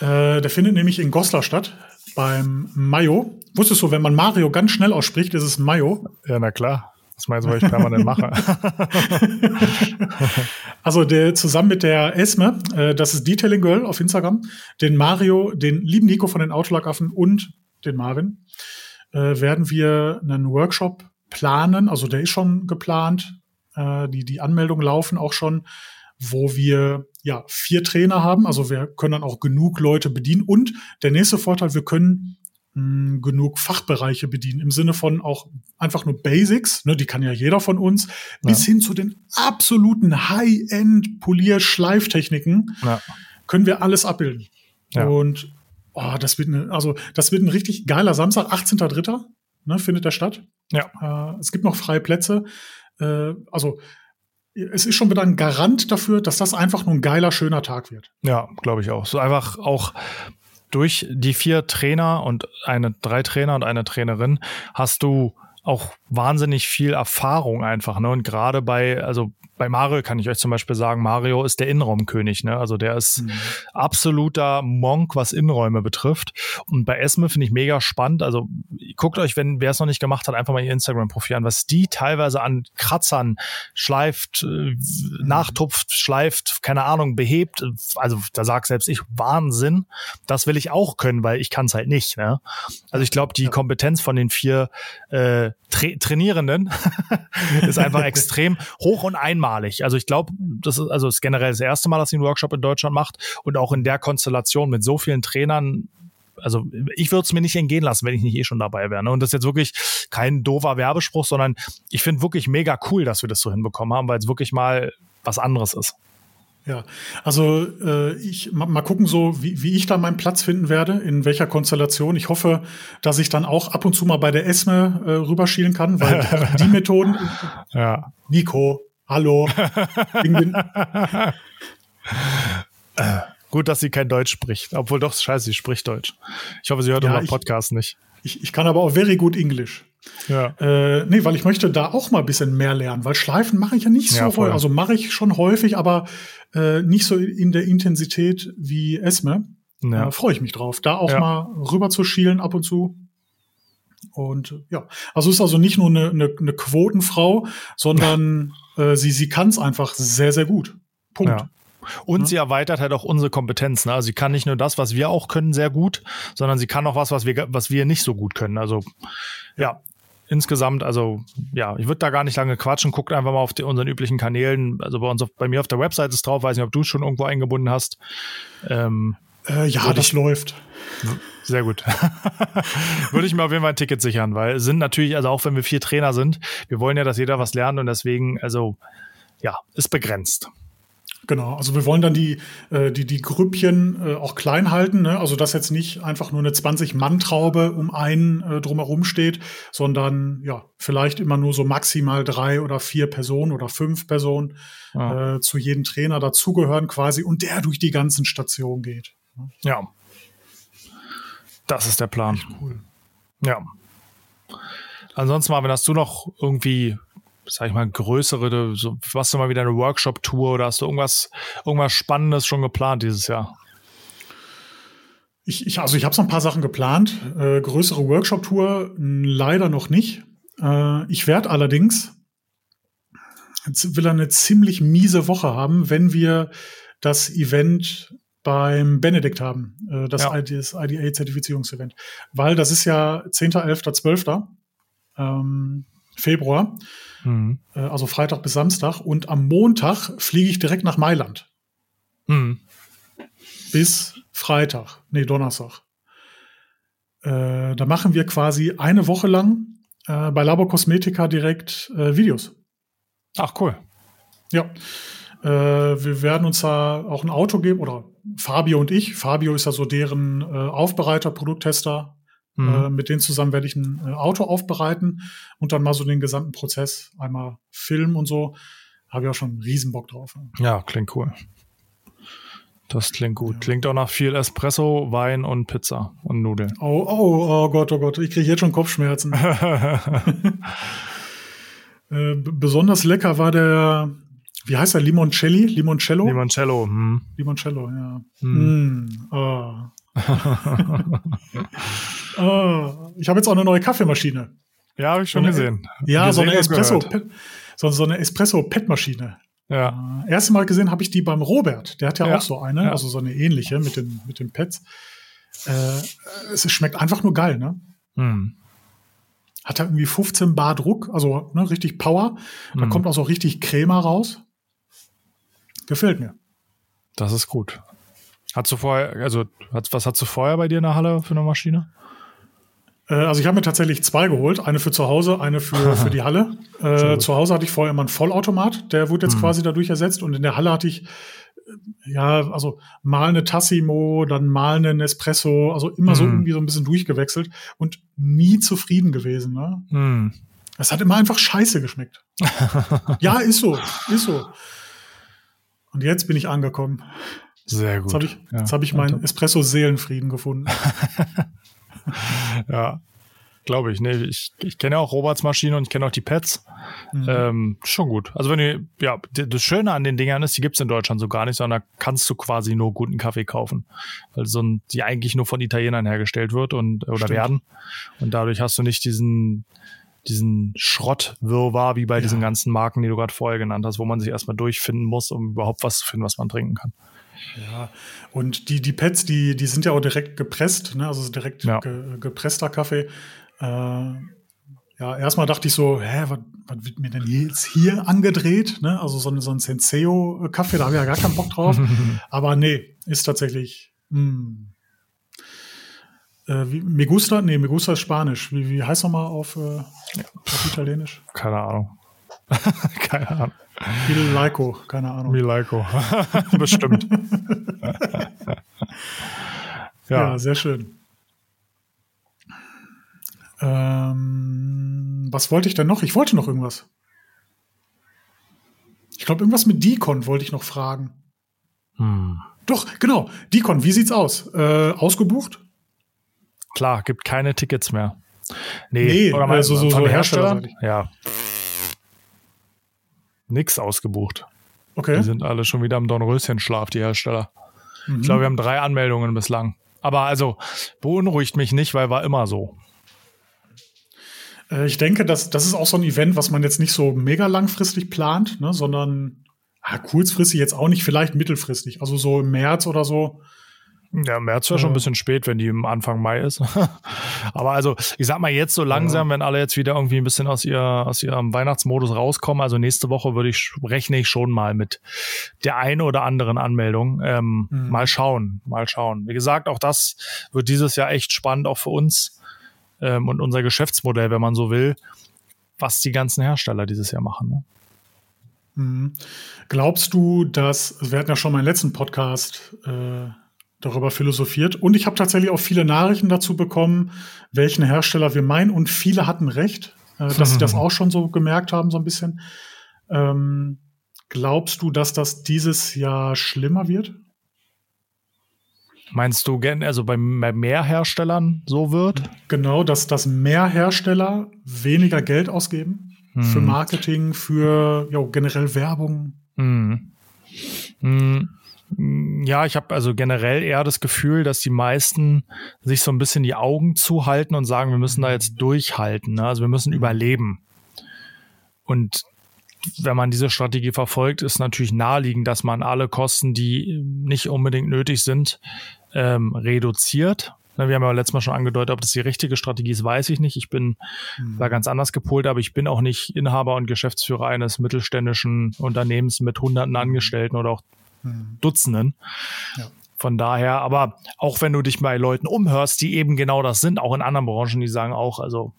Äh, der findet nämlich in Goslar statt, beim Mayo. Wusstest du, wenn man Mario ganz schnell ausspricht, ist es Mayo. Ja, na klar. Das meinst du, was ich permanent mache. Also der zusammen mit der Esme, äh, das ist Detailing Girl auf Instagram, den Mario, den lieben Nico von den Autolackaffen und den Marvin, äh, werden wir einen Workshop planen. Also der ist schon geplant. Äh, die, die Anmeldungen laufen auch schon, wo wir ja vier Trainer haben. Also wir können dann auch genug Leute bedienen. Und der nächste Vorteil, wir können mh, genug Fachbereiche bedienen, im Sinne von auch einfach nur Basics, ne, die kann ja jeder von uns, bis hin zu den absoluten High-End-Polier-Schleiftechniken ja. können wir alles abbilden. Ja. Und oh, das wird eine, also das wird ein richtig geiler Samstag, 18.3. Ne, findet der statt. Ja. Äh, es gibt noch freie Plätze. Äh, also es ist schon wieder ein Garant dafür, dass das einfach nur ein geiler, schöner Tag wird. Ja, glaube ich auch. So einfach auch durch die vier Trainer und eine, drei Trainer und eine Trainerin hast du auch wahnsinnig viel Erfahrung einfach, ne? Und gerade bei, also bei Mario kann ich euch zum Beispiel sagen, Mario ist der Innenraumkönig, ne? Also der ist Mhm. absoluter Monk, was Innenräume betrifft. Und bei Esme finde ich mega spannend. Also guckt euch, wenn wer es noch nicht gemacht hat, einfach mal ihr Instagram-Profil an, was die teilweise an Kratzern schleift, äh, nachtupft, schleift, keine Ahnung, behebt. Also da sag selbst ich, Wahnsinn. Das will ich auch können, weil ich kann es halt nicht. Ne? Also ich glaube, die Ja. Kompetenz von den vier äh, Tra Trainierenden ist einfach extrem hoch und einmalig. Also ich glaube, das ist also ist generell das erste Mal, dass sie einen Workshop in Deutschland macht und auch in der Konstellation mit so vielen Trainern. Also ich würde es mir nicht entgehen lassen, wenn ich nicht eh schon dabei wäre. Ne? Und das ist jetzt wirklich kein doofer Werbespruch, sondern ich finde wirklich mega cool, dass wir das so hinbekommen haben, weil es wirklich mal was anderes ist. Ja, also äh, ich mal, mal gucken so, wie, wie ich da meinen Platz finden werde, in welcher Konstellation. Ich hoffe, dass ich dann auch ab und zu mal bei der Esme äh, rüberschielen kann, weil die Methoden. Ja. Nico, hallo. Ding. Gut, dass sie kein Deutsch spricht. Obwohl doch, scheiße, sie spricht Deutsch. Ich hoffe, sie hört Ja, unseren ich- Podcast nicht. Ich, ich kann aber auch very gut Englisch. Ja. Äh, nee, weil ich möchte da auch mal ein bisschen mehr lernen, weil Schleifen mache ich ja nicht so Ja, voll. Also mache ich schon häufig, aber äh, nicht so in der Intensität wie Esme. ja. Da freue ich mich drauf, da auch Ja. mal rüber zu schielen ab und zu. Und ja, also ist also nicht nur eine, eine, eine Quotenfrau, sondern äh, sie, sie kann es einfach sehr, sehr gut. Punkt. Ja. Und Ne? sie erweitert halt auch unsere Kompetenz. Ne? Also sie kann nicht nur das, was wir auch können, sehr gut, sondern sie kann auch was, was wir, was wir nicht so gut können. Also ja, insgesamt, also ja, ich würde da gar nicht lange quatschen. Guckt einfach mal auf die, unseren üblichen Kanälen. Also bei uns, auf, bei mir auf der Website ist drauf. Weiß nicht, ob du es schon irgendwo eingebunden hast. Ähm, Äh, ja, Würde das läuft. sehr gut. Würde ich mir auf jeden Fall ein Ticket sichern, weil es sind natürlich, also auch wenn wir vier Trainer sind, wir wollen ja, dass jeder was lernt und deswegen, also ja, ist begrenzt. Genau, also wir wollen dann die, äh, die, die Grüppchen äh, auch klein halten, ne? also dass jetzt nicht einfach nur eine 20-Mann-Traube um einen äh, drumherum steht, sondern ja, vielleicht immer nur so maximal drei oder vier Personen oder fünf Personen Ja. zu jedem Trainer dazugehören quasi und der durch die ganzen Stationen geht. Ja. Das ist der Plan. Cool. Ja. Ansonsten, Marvin, hast du noch irgendwie, sag ich mal, größere, so, hast du mal wieder eine Workshop-Tour oder hast du irgendwas, irgendwas Spannendes schon geplant dieses Jahr? Ich, ich, also ich habe so ein paar Sachen geplant. Äh, größere Workshop-Tour leider noch nicht. Äh, ich werde allerdings, jetzt will er eine ziemlich miese Woche haben, wenn wir das Event beim Benedikt haben, äh, das, Ja. ID, das IDA-Zertifizierungsevent. Weil das ist ja 10., 11., 12. Ähm, Februar, Mhm. äh, also Freitag bis Samstag. Und am Montag fliege ich direkt nach Mailand Mhm. bis Freitag, nee, Donnerstag. Äh, da machen wir quasi eine Woche lang äh, bei Labor Cosmetica direkt äh, Videos. Ach, cool. Ja. Äh, wir werden uns da auch ein Auto geben, oder Fabio und ich. Fabio ist ja so deren äh, Aufbereiter, Produkttester. Mhm. Äh, mit denen zusammen werde ich ein äh, Auto aufbereiten und dann mal so den gesamten Prozess einmal filmen und so. Habe ich auch schon einen Riesenbock drauf. Ja, klingt cool. Das klingt gut. Ja. Klingt auch nach viel Espresso, Wein und Pizza und Nudeln. Oh, oh, oh Gott, oh Gott, ich kriege jetzt schon Kopfschmerzen. Äh, besonders lecker war der, wie heißt der, Limoncelli? Limoncello? Limoncello. Hm. Limoncello, ja. Hm. Mm, oh. oh. Ich habe jetzt auch eine neue Kaffeemaschine. Ja, habe ich schon gesehen. Ja, gesehen so eine Espresso, so, so eine Espresso-Pet-Maschine. Ja. Äh, erste Mal gesehen habe ich die beim Robert. Der hat ja, Ja. auch so eine, Ja. also so eine ähnliche mit den, mit den Pets. Äh, es schmeckt einfach nur geil, ne? Hm. Hat er irgendwie 15 Bar Druck, also ne, richtig Power. Da Mhm. kommt auch so richtig Crema raus. Gefällt mir. Das ist gut. Hast du vorher, also was hast du vorher bei dir in der Halle für eine Maschine? Äh, also ich habe mir tatsächlich zwei geholt. Eine für zu Hause, eine für, für die Halle. Äh, zu Hause hatte ich vorher immer einen Vollautomat. Der wurde jetzt Mhm. quasi dadurch ersetzt. Und in der Halle hatte ich, äh, ja, also mal eine Tassimo, dann mal einen Espresso. Also immer so Mhm. irgendwie so ein bisschen durchgewechselt und nie zufrieden gewesen. Ne? Hm. Es hat immer einfach scheiße geschmeckt. ja, ist so, ist so. Und jetzt bin ich angekommen. Sehr gut. Jetzt habe ich, ja. jetzt hab ich meinen Espresso-Seelenfrieden gefunden. Ja, glaube ich. Nee, ich, ich kenne ja auch Roberts Maschine und ich kenne auch die Pads. Mhm. Ähm, schon gut. Also wenn du, ja, das Schöne an den Dingern ist, die gibt's in Deutschland so gar nicht, sondern da kannst du quasi nur guten Kaffee kaufen. Weil so ein, die eigentlich nur von Italienern hergestellt wird und oder Stimmt. werden. Und dadurch hast du nicht diesen diesen Schrottwirrwarr wie bei Ja. diesen ganzen Marken, die du gerade vorher genannt hast, wo man sich erstmal durchfinden muss, um überhaupt was zu finden, was man trinken kann. Ja, und die, die Pads, die, die sind ja auch direkt gepresst, ne? also direkt Ja. ge, gepresster Kaffee. Äh, ja, erstmal dachte ich so, hä, was, was wird mir denn jetzt hier angedreht? Ne? Also so, ein- so ein Senseo-Kaffee, da habe ich ja gar keinen Bock drauf. Aber nee, ist tatsächlich. Mh. Äh, wie, me gusta? Nee, me gusta ist Spanisch. Wie, wie heißt nochmal auf, äh, auf Italienisch? Keine Ahnung. Keine Ahnung. Il Laico, keine Ahnung. Milaiko. Bestimmt. Ja, ja. sehr schön. Ähm, was wollte ich denn noch? Ich wollte noch irgendwas. Ich glaube, irgendwas mit Decon wollte ich noch fragen. Hm. Doch, genau. Decon, wie sieht's aus? Äh, ausgebucht? Klar, gibt keine Tickets mehr. Nee, Nee, oder mal so- so- von so den Herstellern? Ja. Nix ausgebucht. Okay. Die sind alle schon wieder im Dornröschenschlaf, die Hersteller. Mhm. Ich glaube, wir haben drei Anmeldungen bislang. Aber also beunruhigt mich nicht, weil war immer so. Äh, ich denke, das, das ist auch so ein Event, was man jetzt nicht so mega langfristig plant, ne, sondern ah, kurzfristig jetzt auch nicht, vielleicht mittelfristig. Also so im März oder so. Ja, März wäre schon ein Ja. bisschen spät, wenn die im Anfang Mai ist. Aber also, ich sag mal jetzt so langsam, wenn alle jetzt wieder irgendwie ein bisschen aus, ihr, aus ihrem Weihnachtsmodus rauskommen, also nächste Woche würde ich, rechne ich schon mal mit der einen oder anderen Anmeldung. Ähm, Mhm. Mal schauen, mal schauen. Wie gesagt, auch das wird dieses Jahr echt spannend, auch für uns ähm, und unser Geschäftsmodell, wenn man so will, was die ganzen Hersteller dieses Jahr machen. Ne? Mhm. Glaubst du, dass, wir hatten ja schon mal im letzten Podcast äh, darüber philosophiert und ich habe tatsächlich auch viele Nachrichten dazu bekommen, welchen Hersteller wir meinen und viele hatten recht, äh, dass sie das auch schon so gemerkt haben, so ein bisschen. Ähm, glaubst du, dass das dieses Jahr schlimmer wird? Meinst du, gen- also bei mehr Herstellern so wird? Genau, dass, dass mehr Hersteller weniger Geld ausgeben für Hm. Marketing, für jo, generell Werbung. Hm. Hm. Ja, ich habe also generell eher das Gefühl, dass die meisten sich so ein bisschen die Augen zuhalten und sagen, wir müssen da jetzt durchhalten. Ne? Also wir müssen überleben. Und wenn man diese Strategie verfolgt, ist natürlich naheliegend, dass man alle Kosten, die nicht unbedingt nötig sind, ähm, reduziert. Ne, Wir haben ja letztes Mal schon angedeutet, ob das die richtige Strategie ist, weiß ich nicht. Ich bin da ganz anders gepolt, aber ich bin auch nicht Inhaber und Geschäftsführer eines mittelständischen Unternehmens mit hunderten Angestellten oder auch Hm. Dutzenden. Ja. Von daher, aber auch wenn du dich bei Leuten umhörst, die eben genau das sind, auch in anderen Branchen, die sagen auch, also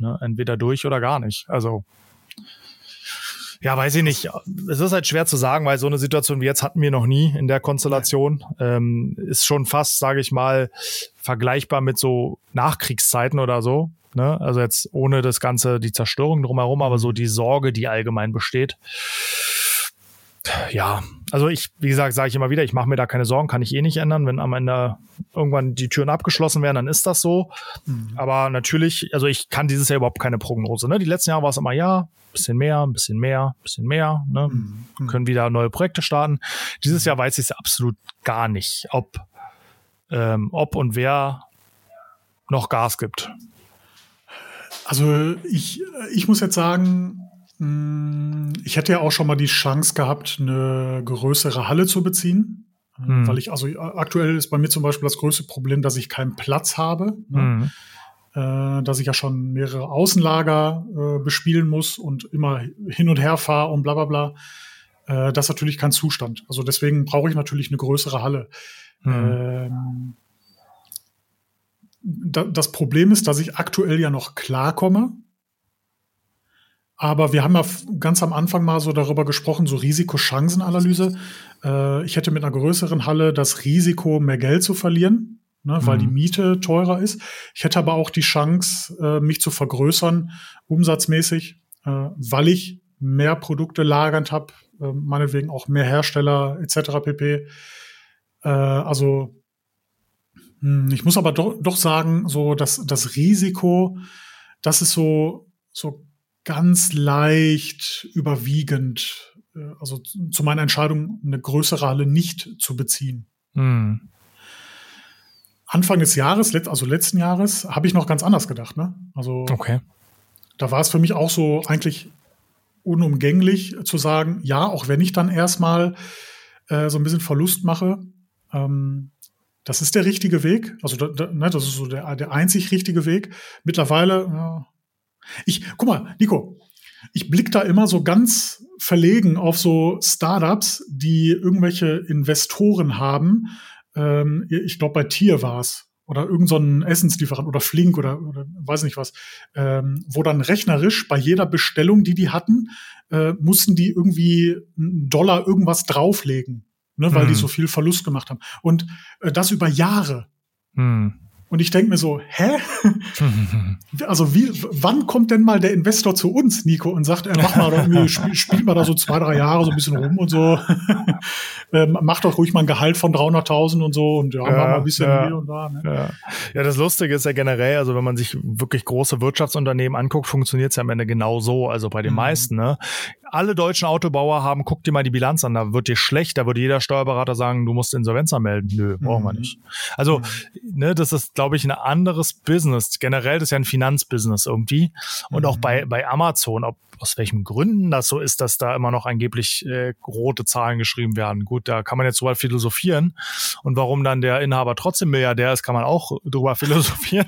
ne, entweder durch oder gar nicht. Also ja, weiß ich nicht. Es ist halt schwer zu sagen, weil so eine Situation wie jetzt hatten wir noch nie in der Konstellation. Ähm, ist schon fast, sage ich mal, vergleichbar mit so Nachkriegszeiten oder so. Ne? Also jetzt ohne das Ganze, die Zerstörung drumherum, aber so die Sorge, die allgemein besteht. Ja, also ich, wie gesagt, sage ich immer wieder, ich mache mir da keine Sorgen, kann ich eh nicht ändern. Wenn am Ende irgendwann die Türen abgeschlossen werden, dann ist das so. Mhm. Aber natürlich, also ich kann dieses Jahr überhaupt keine Prognose. Ne? Die letzten Jahre war es immer ja, bisschen mehr, ein bisschen mehr, ein bisschen mehr. Ne? Mhm. Können wieder neue Projekte starten. Dieses Jahr weiß ich es absolut gar nicht, ob, ähm, ob und wer noch Gas gibt. Also ich, ich muss jetzt sagen, ich hätte ja auch schon mal die Chance gehabt, eine größere Halle zu beziehen. Mhm. Weil ich, also aktuell ist bei mir zum Beispiel das größte Problem, dass ich keinen Platz habe. Mhm. Äh, dass ich ja schon mehrere Außenlager äh, bespielen muss und immer hin und her fahre und bla bla bla. Äh, das ist natürlich kein Zustand. Also deswegen brauche ich natürlich eine größere Halle. Mhm. Ähm, da, das Problem ist, dass ich aktuell ja noch klarkomme aber wir haben ja ganz am Anfang mal so darüber gesprochen, so Risiko-Chancen-Analyse. Äh, ich hätte mit einer größeren Halle das Risiko, mehr Geld zu verlieren, ne, weil die mhm. Miete teurer ist. Ich hätte aber auch die Chance, äh, mich zu vergrößern, umsatzmäßig, äh, weil ich mehr Produkte lagernd habe, äh, meinetwegen auch mehr Hersteller etc. pp. Äh, also mh, hm, ich muss aber do doch sagen, so dass das Risiko, das ist so so ganz leicht überwiegend, äh, also zu meiner Entscheidung, eine größere Halle nicht zu beziehen. Hm. Anfang des Jahres, also letzten Jahres, habe ich noch ganz anders gedacht. Ne? Also okay. da war es für mich auch so eigentlich unumgänglich zu sagen, ja, auch wenn ich dann erstmal äh, so ein bisschen Verlust mache, ähm, das ist der richtige Weg. Also da, da, ne, das ist so der, der einzig richtige Weg. Mittlerweile, ja, ich, guck mal, Nico, ich blick da immer so ganz verlegen auf so Startups, die irgendwelche Investoren haben. Ähm, ich glaube, bei Tier war es. Oder irgendein so Essenslieferant oder Flink oder, oder weiß nicht was, ähm, wo dann rechnerisch bei jeder Bestellung, die die hatten, äh, mussten die irgendwie einen Dollar irgendwas drauflegen, ne, weil hm. die so viel Verlust gemacht haben. Und äh, das über Jahre. Hm. Und ich denke mir so, hä? also wie, wann kommt denn mal der Investor zu uns, Nico, und sagt, er mach mal irgendwie, spiel, spielt mal da so zwei, drei Jahre so ein bisschen rum und so. ähm, mach doch ruhig mal ein Gehalt von 300.000 und so und ja, ja mach mal ein bisschen ja, hier und da. Ne? Ja. ja, das Lustige ist ja generell, also wenn man sich wirklich große Wirtschaftsunternehmen anguckt, funktioniert es ja am Ende genau so, also bei den mhm. meisten. Ne? alle deutschen Autobauer haben, guck dir mal die Bilanz an, da wird dir schlecht, da würde jeder Steuerberater sagen, du musst Insolvenz anmelden. Nö, brauchen wir mhm. nicht. Also, mhm. ne, das ist, glaube ich, ein anderes Business. Generell das ist ja ein Finanzbusiness irgendwie. Und mhm. auch bei, bei Amazon, ob aus welchen Gründen das so ist, dass da immer noch angeblich äh, rote Zahlen geschrieben werden. Gut, da kann man jetzt drüber philosophieren. Und warum dann der Inhaber trotzdem Milliardär ist, kann man auch drüber philosophieren.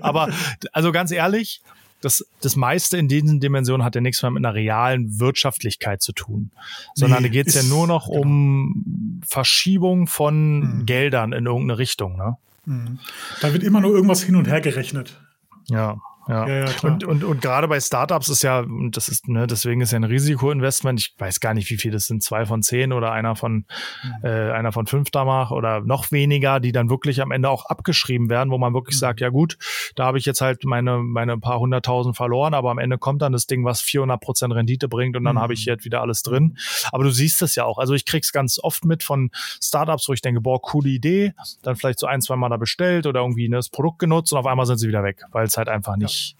Aber also ganz ehrlich, das, das meiste in diesen Dimensionen hat ja nichts mehr mit einer realen Wirtschaftlichkeit zu tun, sondern nee, da geht es ja nur noch genau. um Verschiebung von mhm. Geldern in irgendeine Richtung. Ne? Mhm. Da wird immer nur irgendwas hin und her gerechnet. Ja. Ja, ja, ja und, und, und gerade bei Startups ist ja, das ist, ne, deswegen ist ja ein Risikoinvestment, ich weiß gar nicht, wie viel das sind, zwei von zehn oder einer von, mhm. äh, einer von fünf damals oder noch weniger, die dann wirklich am Ende auch abgeschrieben werden, wo man wirklich mhm. sagt, ja gut, da habe ich jetzt halt meine, meine paar hunderttausend verloren, aber am Ende kommt dann das Ding, was 400 Prozent Rendite bringt und dann mhm. habe ich jetzt wieder alles drin. Aber du siehst es ja auch. Also ich krieg's ganz oft mit von Startups, wo ich denke, boah, coole Idee, dann vielleicht so ein, zwei Mal da bestellt oder irgendwie ne, das Produkt genutzt und auf einmal sind sie wieder weg, weil es halt einfach nicht nicht,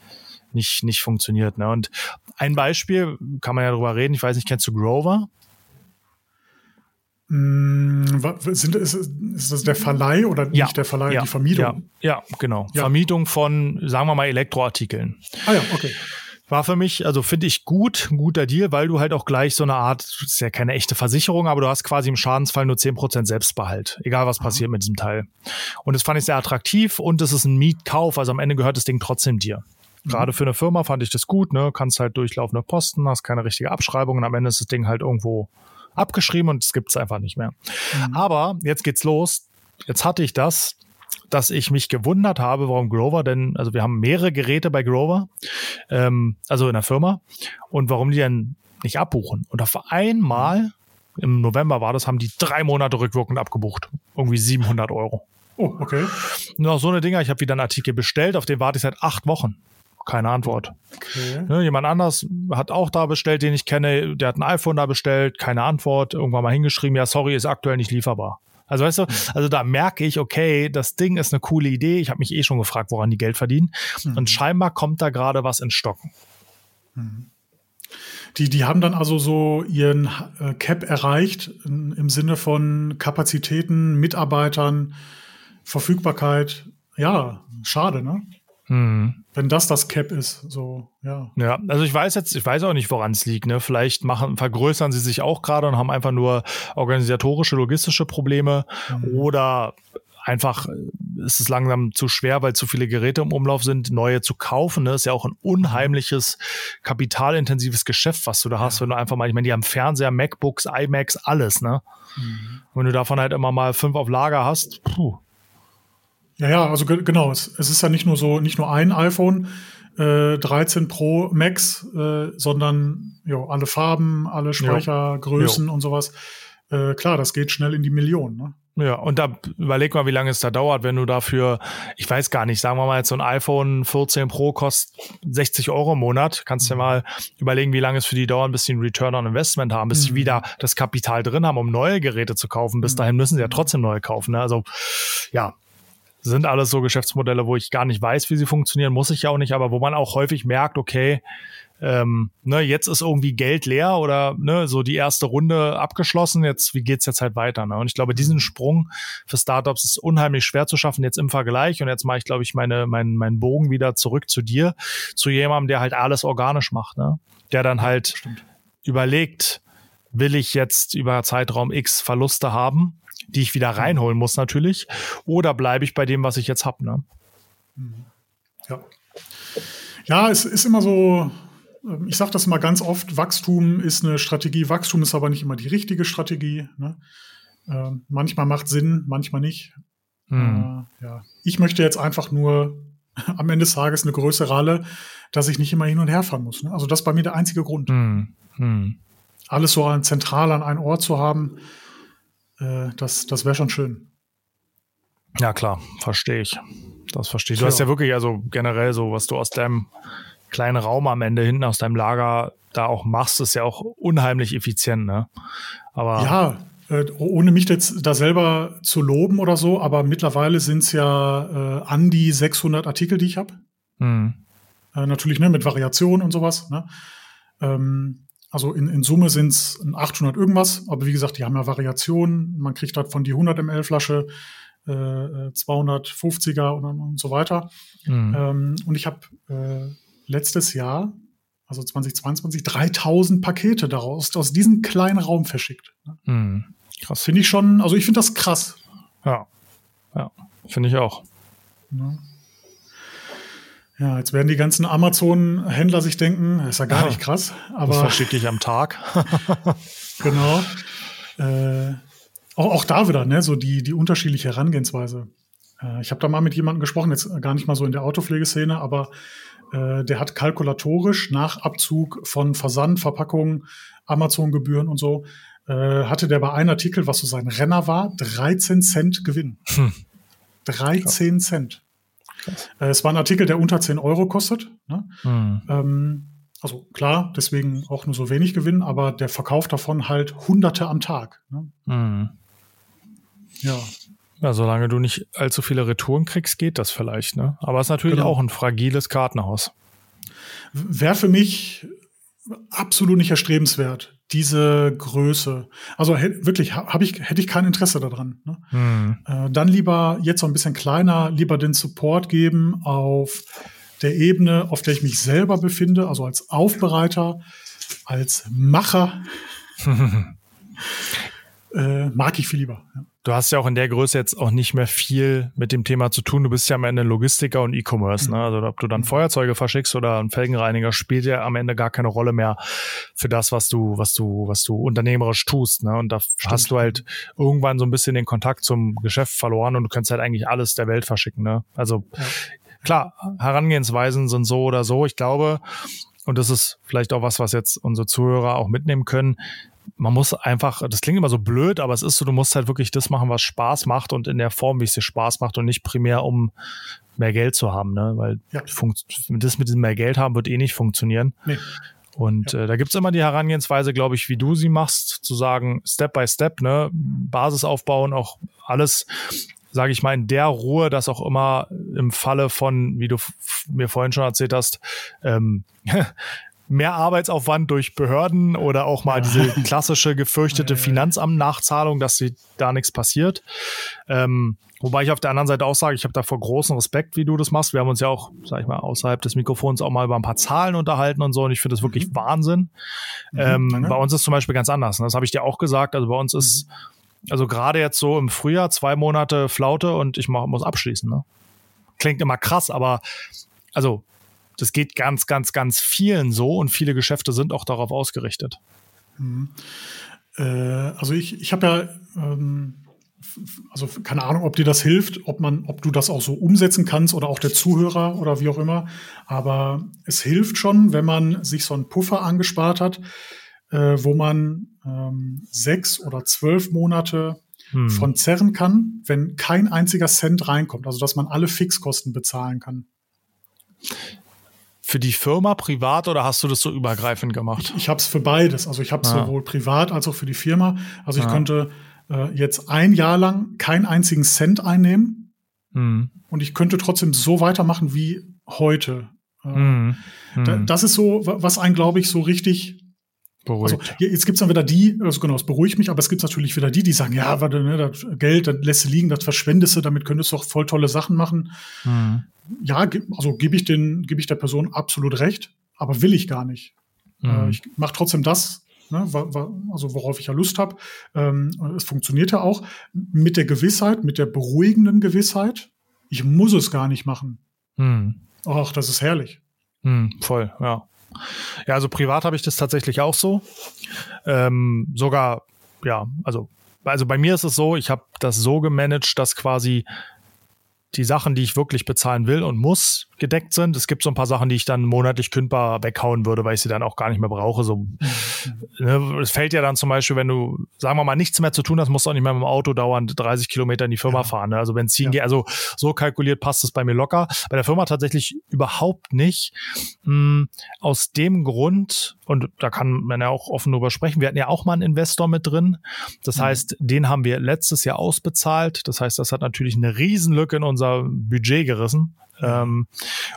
nicht, nicht funktioniert. Ne? Und ein Beispiel, kann man ja drüber reden, ich weiß nicht, kennst du Grover? Mm, sind, ist, ist das der Verleih oder ja, nicht der Verleih, ja, die Vermietung? Ja, ja genau. Vermietung von, sagen wir mal, Elektroartikeln. Ah ja, okay. War für mich, also finde ich gut, ein guter Deal, weil du halt auch gleich so eine Art, ist ja keine echte Versicherung, aber du hast quasi im Schadensfall nur zehn Prozent Selbstbehalt, egal was passiert mit diesem Teil. Und das fand ich sehr attraktiv und es ist ein Mietkauf, also am Ende gehört das Ding trotzdem dir. Mhm. Gerade für eine Firma fand ich das gut, ne? Kannst halt durchlaufende Posten, hast keine richtige Abschreibung und am Ende ist das Ding halt irgendwo abgeschrieben und es gibt's einfach nicht mehr. Mhm. Aber jetzt geht's los. Jetzt hatte ich das dass ich mich gewundert habe, warum Grover denn, also wir haben mehrere Geräte bei Grover, ähm, also in der Firma, und warum die denn nicht abbuchen. Und auf einmal, im November war das, haben die drei Monate rückwirkend abgebucht. Irgendwie 700 Euro. Oh, okay. Und auch so eine Dinger, ich habe wieder einen Artikel bestellt, auf den warte ich seit acht Wochen. keine Antwort. Okay. Ne, jemand anders hat auch da bestellt, den ich kenne, der hat ein iPhone da bestellt, keine Antwort, irgendwann mal hingeschrieben, ja, sorry, ist aktuell nicht lieferbar. Also weißt du, mhm. also da merke ich, okay, das Ding ist eine coole Idee. Ich habe mich eh schon gefragt, woran die Geld verdienen. Mhm. Und scheinbar kommt da gerade was in Stocken. Mhm. Die, die haben dann also so ihren äh, Cap erreicht im Sinne von Kapazitäten, Mitarbeitern, Verfügbarkeit. Ja, schade, ne? Hm. Wenn das das Cap ist, so, ja. Ja, also ich weiß jetzt, ich weiß auch nicht, woran es liegt, ne? Vielleicht machen, vergrößern sie sich auch gerade und haben einfach nur organisatorische, logistische Probleme mhm. oder einfach ist es langsam zu schwer, weil zu viele Geräte im Umlauf sind, neue zu kaufen. Ne? Ist ja auch ein unheimliches, kapitalintensives Geschäft, was du da hast, wenn du einfach mal, ich meine, die haben Fernseher, MacBooks, iMacs, alles, ne? Mhm. Wenn du davon halt immer mal fünf auf Lager hast, puh. Ja, ja, also genau. Es, es ist ja nicht nur so, nicht nur ein iPhone äh, 13 Pro Max, äh, sondern jo, alle Farben, alle Speichergrößen und sowas. Äh, klar, das geht schnell in die Millionen. Ne? Ja, und da überleg mal, wie lange es da dauert, wenn du dafür, ich weiß gar nicht, sagen wir mal jetzt so ein iPhone 14 Pro kostet 60 Euro im Monat. Kannst du mhm. dir mal überlegen, wie lange es für die dauert, bis sie einen Return on Investment haben, bis mhm. sie wieder das Kapital drin haben, um neue Geräte zu kaufen. Bis mhm. dahin müssen sie ja trotzdem neue kaufen. Ne? Also ja, sind alles so Geschäftsmodelle, wo ich gar nicht weiß, wie sie funktionieren, muss ich ja auch nicht, aber wo man auch häufig merkt, okay, ähm, ne, jetzt ist irgendwie Geld leer oder ne, so die erste Runde abgeschlossen, jetzt, wie geht's jetzt halt weiter? Ne? Und ich glaube, diesen Sprung für Startups ist unheimlich schwer zu schaffen, jetzt im Vergleich. Und jetzt mache ich, glaube ich, meine, meinen mein Bogen wieder zurück zu dir, zu jemandem, der halt alles organisch macht, ne? Der dann halt Stimmt. überlegt, will ich jetzt über Zeitraum X Verluste haben die ich wieder reinholen muss natürlich, oder bleibe ich bei dem, was ich jetzt habe. Ne? Ja. ja, es ist immer so, ähm, ich sage das mal ganz oft, Wachstum ist eine Strategie, Wachstum ist aber nicht immer die richtige Strategie. Ne? Äh, manchmal macht Sinn, manchmal nicht. Hm. Äh, ja. Ich möchte jetzt einfach nur am Ende des Tages eine größere Halle, dass ich nicht immer hin und her fahren muss. Ne? Also das ist bei mir der einzige Grund. Hm. Hm. Alles so zentral an einen Ort zu haben, äh, das, das wäre schon schön. Ja, klar, verstehe ich. Das verstehe ich. Du ja. hast ja wirklich, also generell so, was du aus deinem kleinen Raum am Ende hinten aus deinem Lager da auch machst, ist ja auch unheimlich effizient, ne? Aber. Ja, äh, ohne mich jetzt da selber zu loben oder so, aber mittlerweile sind es ja äh, an die 600 Artikel, die ich habe. Mhm. Äh, natürlich, ne, mit Variationen und sowas, ne? Ähm, also in, in Summe sind es 800 irgendwas, aber wie gesagt, die haben ja Variationen. Man kriegt davon die 100 ml Flasche, äh, 250er und, und so weiter. Mhm. Ähm, und ich habe äh, letztes Jahr, also 2022, 3000 Pakete daraus aus diesem kleinen Raum verschickt. Mhm. Krass. Finde ich schon, also ich finde das krass. Ja, ja, finde ich auch. Ja. Ja, jetzt werden die ganzen Amazon-Händler sich denken, das ist ja gar ja, nicht krass. Aber das verschicke ich am Tag. genau. Äh, auch, auch da wieder, ne, so die, die unterschiedliche Herangehensweise. Äh, ich habe da mal mit jemandem gesprochen, jetzt gar nicht mal so in der Autopflegeszene, aber äh, der hat kalkulatorisch nach Abzug von Versand, Verpackung, Amazon-Gebühren und so, äh, hatte der bei einem Artikel, was so sein Renner war, 13 Cent Gewinn. Hm. 13 Cent. Äh, es war ein Artikel, der unter 10 Euro kostet. Ne? Mhm. Ähm, also klar, deswegen auch nur so wenig Gewinn, aber der Verkauf davon halt Hunderte am Tag. Ne? Mhm. Ja. Ja, solange du nicht allzu viele Retouren kriegst, geht das vielleicht, ne? Aber es ist natürlich genau. auch ein fragiles Kartenhaus. Wäre für mich absolut nicht erstrebenswert diese Größe. Also wirklich habe ich hätte ich kein Interesse daran. Ne? Hm. Äh, dann lieber jetzt so ein bisschen kleiner, lieber den Support geben auf der Ebene, auf der ich mich selber befinde, also als Aufbereiter, als Macher. äh, mag ich viel lieber. Ja. Du hast ja auch in der Größe jetzt auch nicht mehr viel mit dem Thema zu tun. Du bist ja am Ende Logistiker und E-Commerce. Ne? Mhm. Also ob du dann mhm. Feuerzeuge verschickst oder einen Felgenreiniger, spielt ja am Ende gar keine Rolle mehr für das, was du, was du, was du unternehmerisch tust. Ne? Und da Stimmt. hast du halt irgendwann so ein bisschen den Kontakt zum Geschäft verloren und du kannst halt eigentlich alles der Welt verschicken. Ne? Also ja. klar, Herangehensweisen sind so oder so. Ich glaube, und das ist vielleicht auch was, was jetzt unsere Zuhörer auch mitnehmen können man muss einfach, das klingt immer so blöd, aber es ist so, du musst halt wirklich das machen, was Spaß macht und in der Form, wie es dir Spaß macht und nicht primär um mehr Geld zu haben, ne? Weil Ja. das mit diesem mehr Geld haben wird eh nicht funktionieren. Nee. Und äh, da gibt's immer die Herangehensweise, glaube ich, wie du sie machst, zu sagen, Step by Step, ne, Basis aufbauen, auch alles, sage ich mal, in der Ruhe, dass auch immer im Falle von, wie du mir vorhin schon erzählt hast, ähm, mehr Arbeitsaufwand durch Behörden oder auch mal diese klassische gefürchtete Ja, ja, ja. Finanzamt-Nachzahlung, dass sie da nichts passiert. Ähm, wobei ich auf der anderen Seite auch sage, ich habe davor großen Respekt, wie du das machst. Wir haben uns ja auch, sag ich mal, außerhalb des Mikrofons auch mal über ein paar Zahlen unterhalten und so. Und ich finde das wirklich Wahnsinn. Ähm, danke. bei uns ist zum Beispiel ganz anders. ne? Das habe ich dir auch gesagt. Also bei uns ist, also gerade jetzt so im Frühjahr zwei Monate Flaute und ich mach, muss abschließen. Ne? Klingt immer krass, aber also das geht ganz, ganz, ganz vielen so und viele Geschäfte sind auch darauf ausgerichtet. Äh, also ich, ich habe ja, ähm, also keine Ahnung, ob dir das hilft, ob man, ob du das auch so umsetzen kannst oder auch der Zuhörer oder wie auch immer. Aber es hilft schon, wenn man sich so einen Puffer angespart hat, äh, wo man ähm, sechs oder zwölf Monate Hm. von zerren kann, wenn kein einziger Cent reinkommt. Also dass man alle Fixkosten bezahlen kann. Für die Firma privat oder hast du das so übergreifend gemacht? Ich habe es für beides. Also ich habe es Ja. sowohl privat als auch für die Firma. Also ich Ja. könnte äh, jetzt ein Jahr lang keinen einzigen Cent einnehmen Hm. und ich könnte trotzdem so weitermachen wie heute. Äh, Hm. da, Hm. das ist so, wa- was einen, glaube ich, so richtig. Also Beruhigt. je- jetzt gibt's dann wieder die, also genau, es beruhigt mich, aber es gibt natürlich wieder die, die sagen, ja, warte, ne, das Geld, das lässt du liegen, das verschwendest du, damit könntest du auch voll tolle Sachen machen. Hm. Ja, also gebe ich den, gebe ich der Person absolut recht, aber will ich gar nicht. Äh, Hm. ich mache trotzdem das, ne, wa, wa, also worauf ich ja Lust habe. Ähm, es funktioniert ja auch mit der Gewissheit, mit der beruhigenden Gewissheit. Ich muss es gar nicht machen. Hm. Ach, das ist herrlich. Hm, voll, ja. Ja, also privat habe ich das tatsächlich auch so. Ähm, sogar, ja, also, also bei mir ist es so, ich habe das so gemanagt, dass quasi die Sachen, die ich wirklich bezahlen will und muss, gedeckt sind. Es gibt so ein paar Sachen, die ich dann monatlich kündbar weghauen würde, weil ich sie dann auch gar nicht mehr brauche. So, ne, es fällt ja dann zum Beispiel, wenn du, sagen wir mal, nichts mehr zu tun hast, musst du auch nicht mehr mit dem Auto dauernd 30 Kilometer in die Firma Ja. fahren. Ne? Also Benzin Ja. geht, also so kalkuliert passt es bei mir locker. Bei der Firma tatsächlich überhaupt nicht. Mh, aus dem Grund, und da kann man ja auch offen drüber sprechen, wir hatten ja auch mal einen Investor mit drin. Das Mhm. heißt, den haben wir letztes Jahr ausbezahlt. Das heißt, das hat natürlich eine Riesenlücke in unser Budget gerissen. Ähm,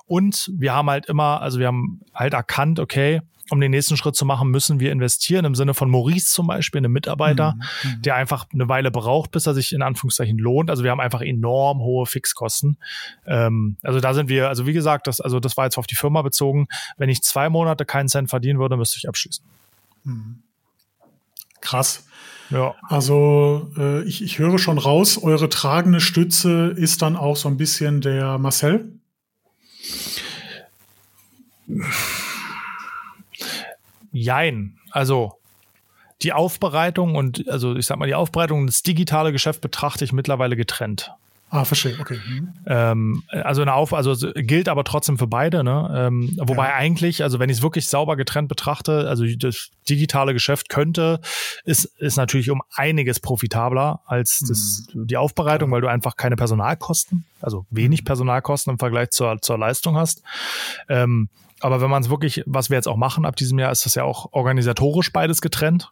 und wir haben halt immer, also wir haben halt erkannt, okay, um den nächsten Schritt zu machen, müssen wir investieren im Sinne von Maurice zum Beispiel, einem Mitarbeiter, Mhm. der einfach eine Weile braucht, bis er sich in Anführungszeichen lohnt. Also wir haben einfach enorm hohe Fixkosten. Ähm, also da sind wir, also wie gesagt, das, also das war jetzt auf die Firma bezogen. Wenn ich zwei Monate keinen Cent verdienen würde, müsste ich abschließen. Mhm. Krass. Ja. Also äh, ich, ich höre schon raus, eure tragende Stütze ist dann auch so ein bisschen der Marcel. Jein. Also die Aufbereitung und also ich sag mal, die Aufbereitung und das digitale Geschäft betrachte ich mittlerweile getrennt. Ah, verstehe, okay. Mhm. Ähm, also eine Auf, also gilt aber trotzdem für beide, ne? Ähm, wobei Ja. eigentlich, also wenn ich es wirklich sauber getrennt betrachte, also das digitale Geschäft könnte, ist, ist natürlich um einiges profitabler als das, die Aufbereitung, weil du einfach keine Personalkosten, also wenig Personalkosten im Vergleich zur, zur Leistung hast. Ähm, aber wenn man es wirklich, was wir jetzt auch machen ab diesem Jahr, ist das ja auch organisatorisch beides getrennt.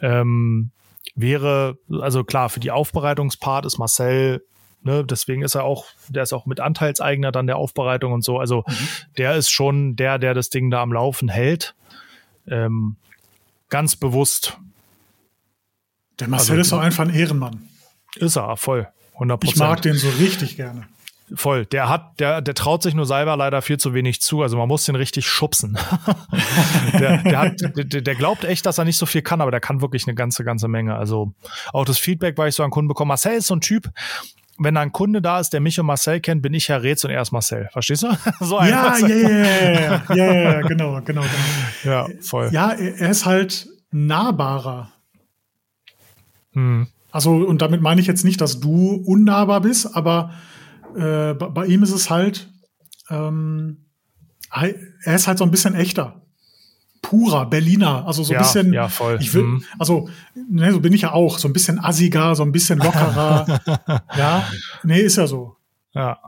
Ähm, wäre, also klar, für die Aufbereitungspart ist Marcel, ne, deswegen ist er auch, der ist auch mit Anteilseigner dann der Aufbereitung und so. Also der ist schon der, der das Ding da am Laufen hält. Ähm, ganz bewusst Der Marcel Also- ist doch einfach ein Ehrenmann. ist er, voll. 100 Ich mag den so richtig gerne. Voll. Der hat, der, der traut sich nur selber leider viel zu wenig zu. Also man muss den richtig schubsen. der, der, hat, der, der glaubt echt, dass er nicht so viel kann, aber der kann wirklich eine ganze, ganze Menge. Also auch das Feedback, weil ich so an Kunden bekomme. Marcel ist so ein Typ, wenn da ein Kunde da ist, der mich und Marcel kennt, bin ich Herr Rätz und er ist Marcel. Verstehst du? so Ja, einfach. ja, ja, ja, ja, ja, genau, genau, genau. ja, voll. Ja, er er ist halt nahbarer. Hm. Also, und damit meine ich jetzt nicht, dass du unnahbar bist, aber äh, bei, bei ihm ist es halt, ähm, er ist halt so ein bisschen echter. Purer, Berliner, also so ein Ja, bisschen. ja, voll. Ich will, Mhm. also, ne, so bin ich ja auch, so ein bisschen assiger, so ein bisschen lockerer. ja, nee, ist ja so. Ja.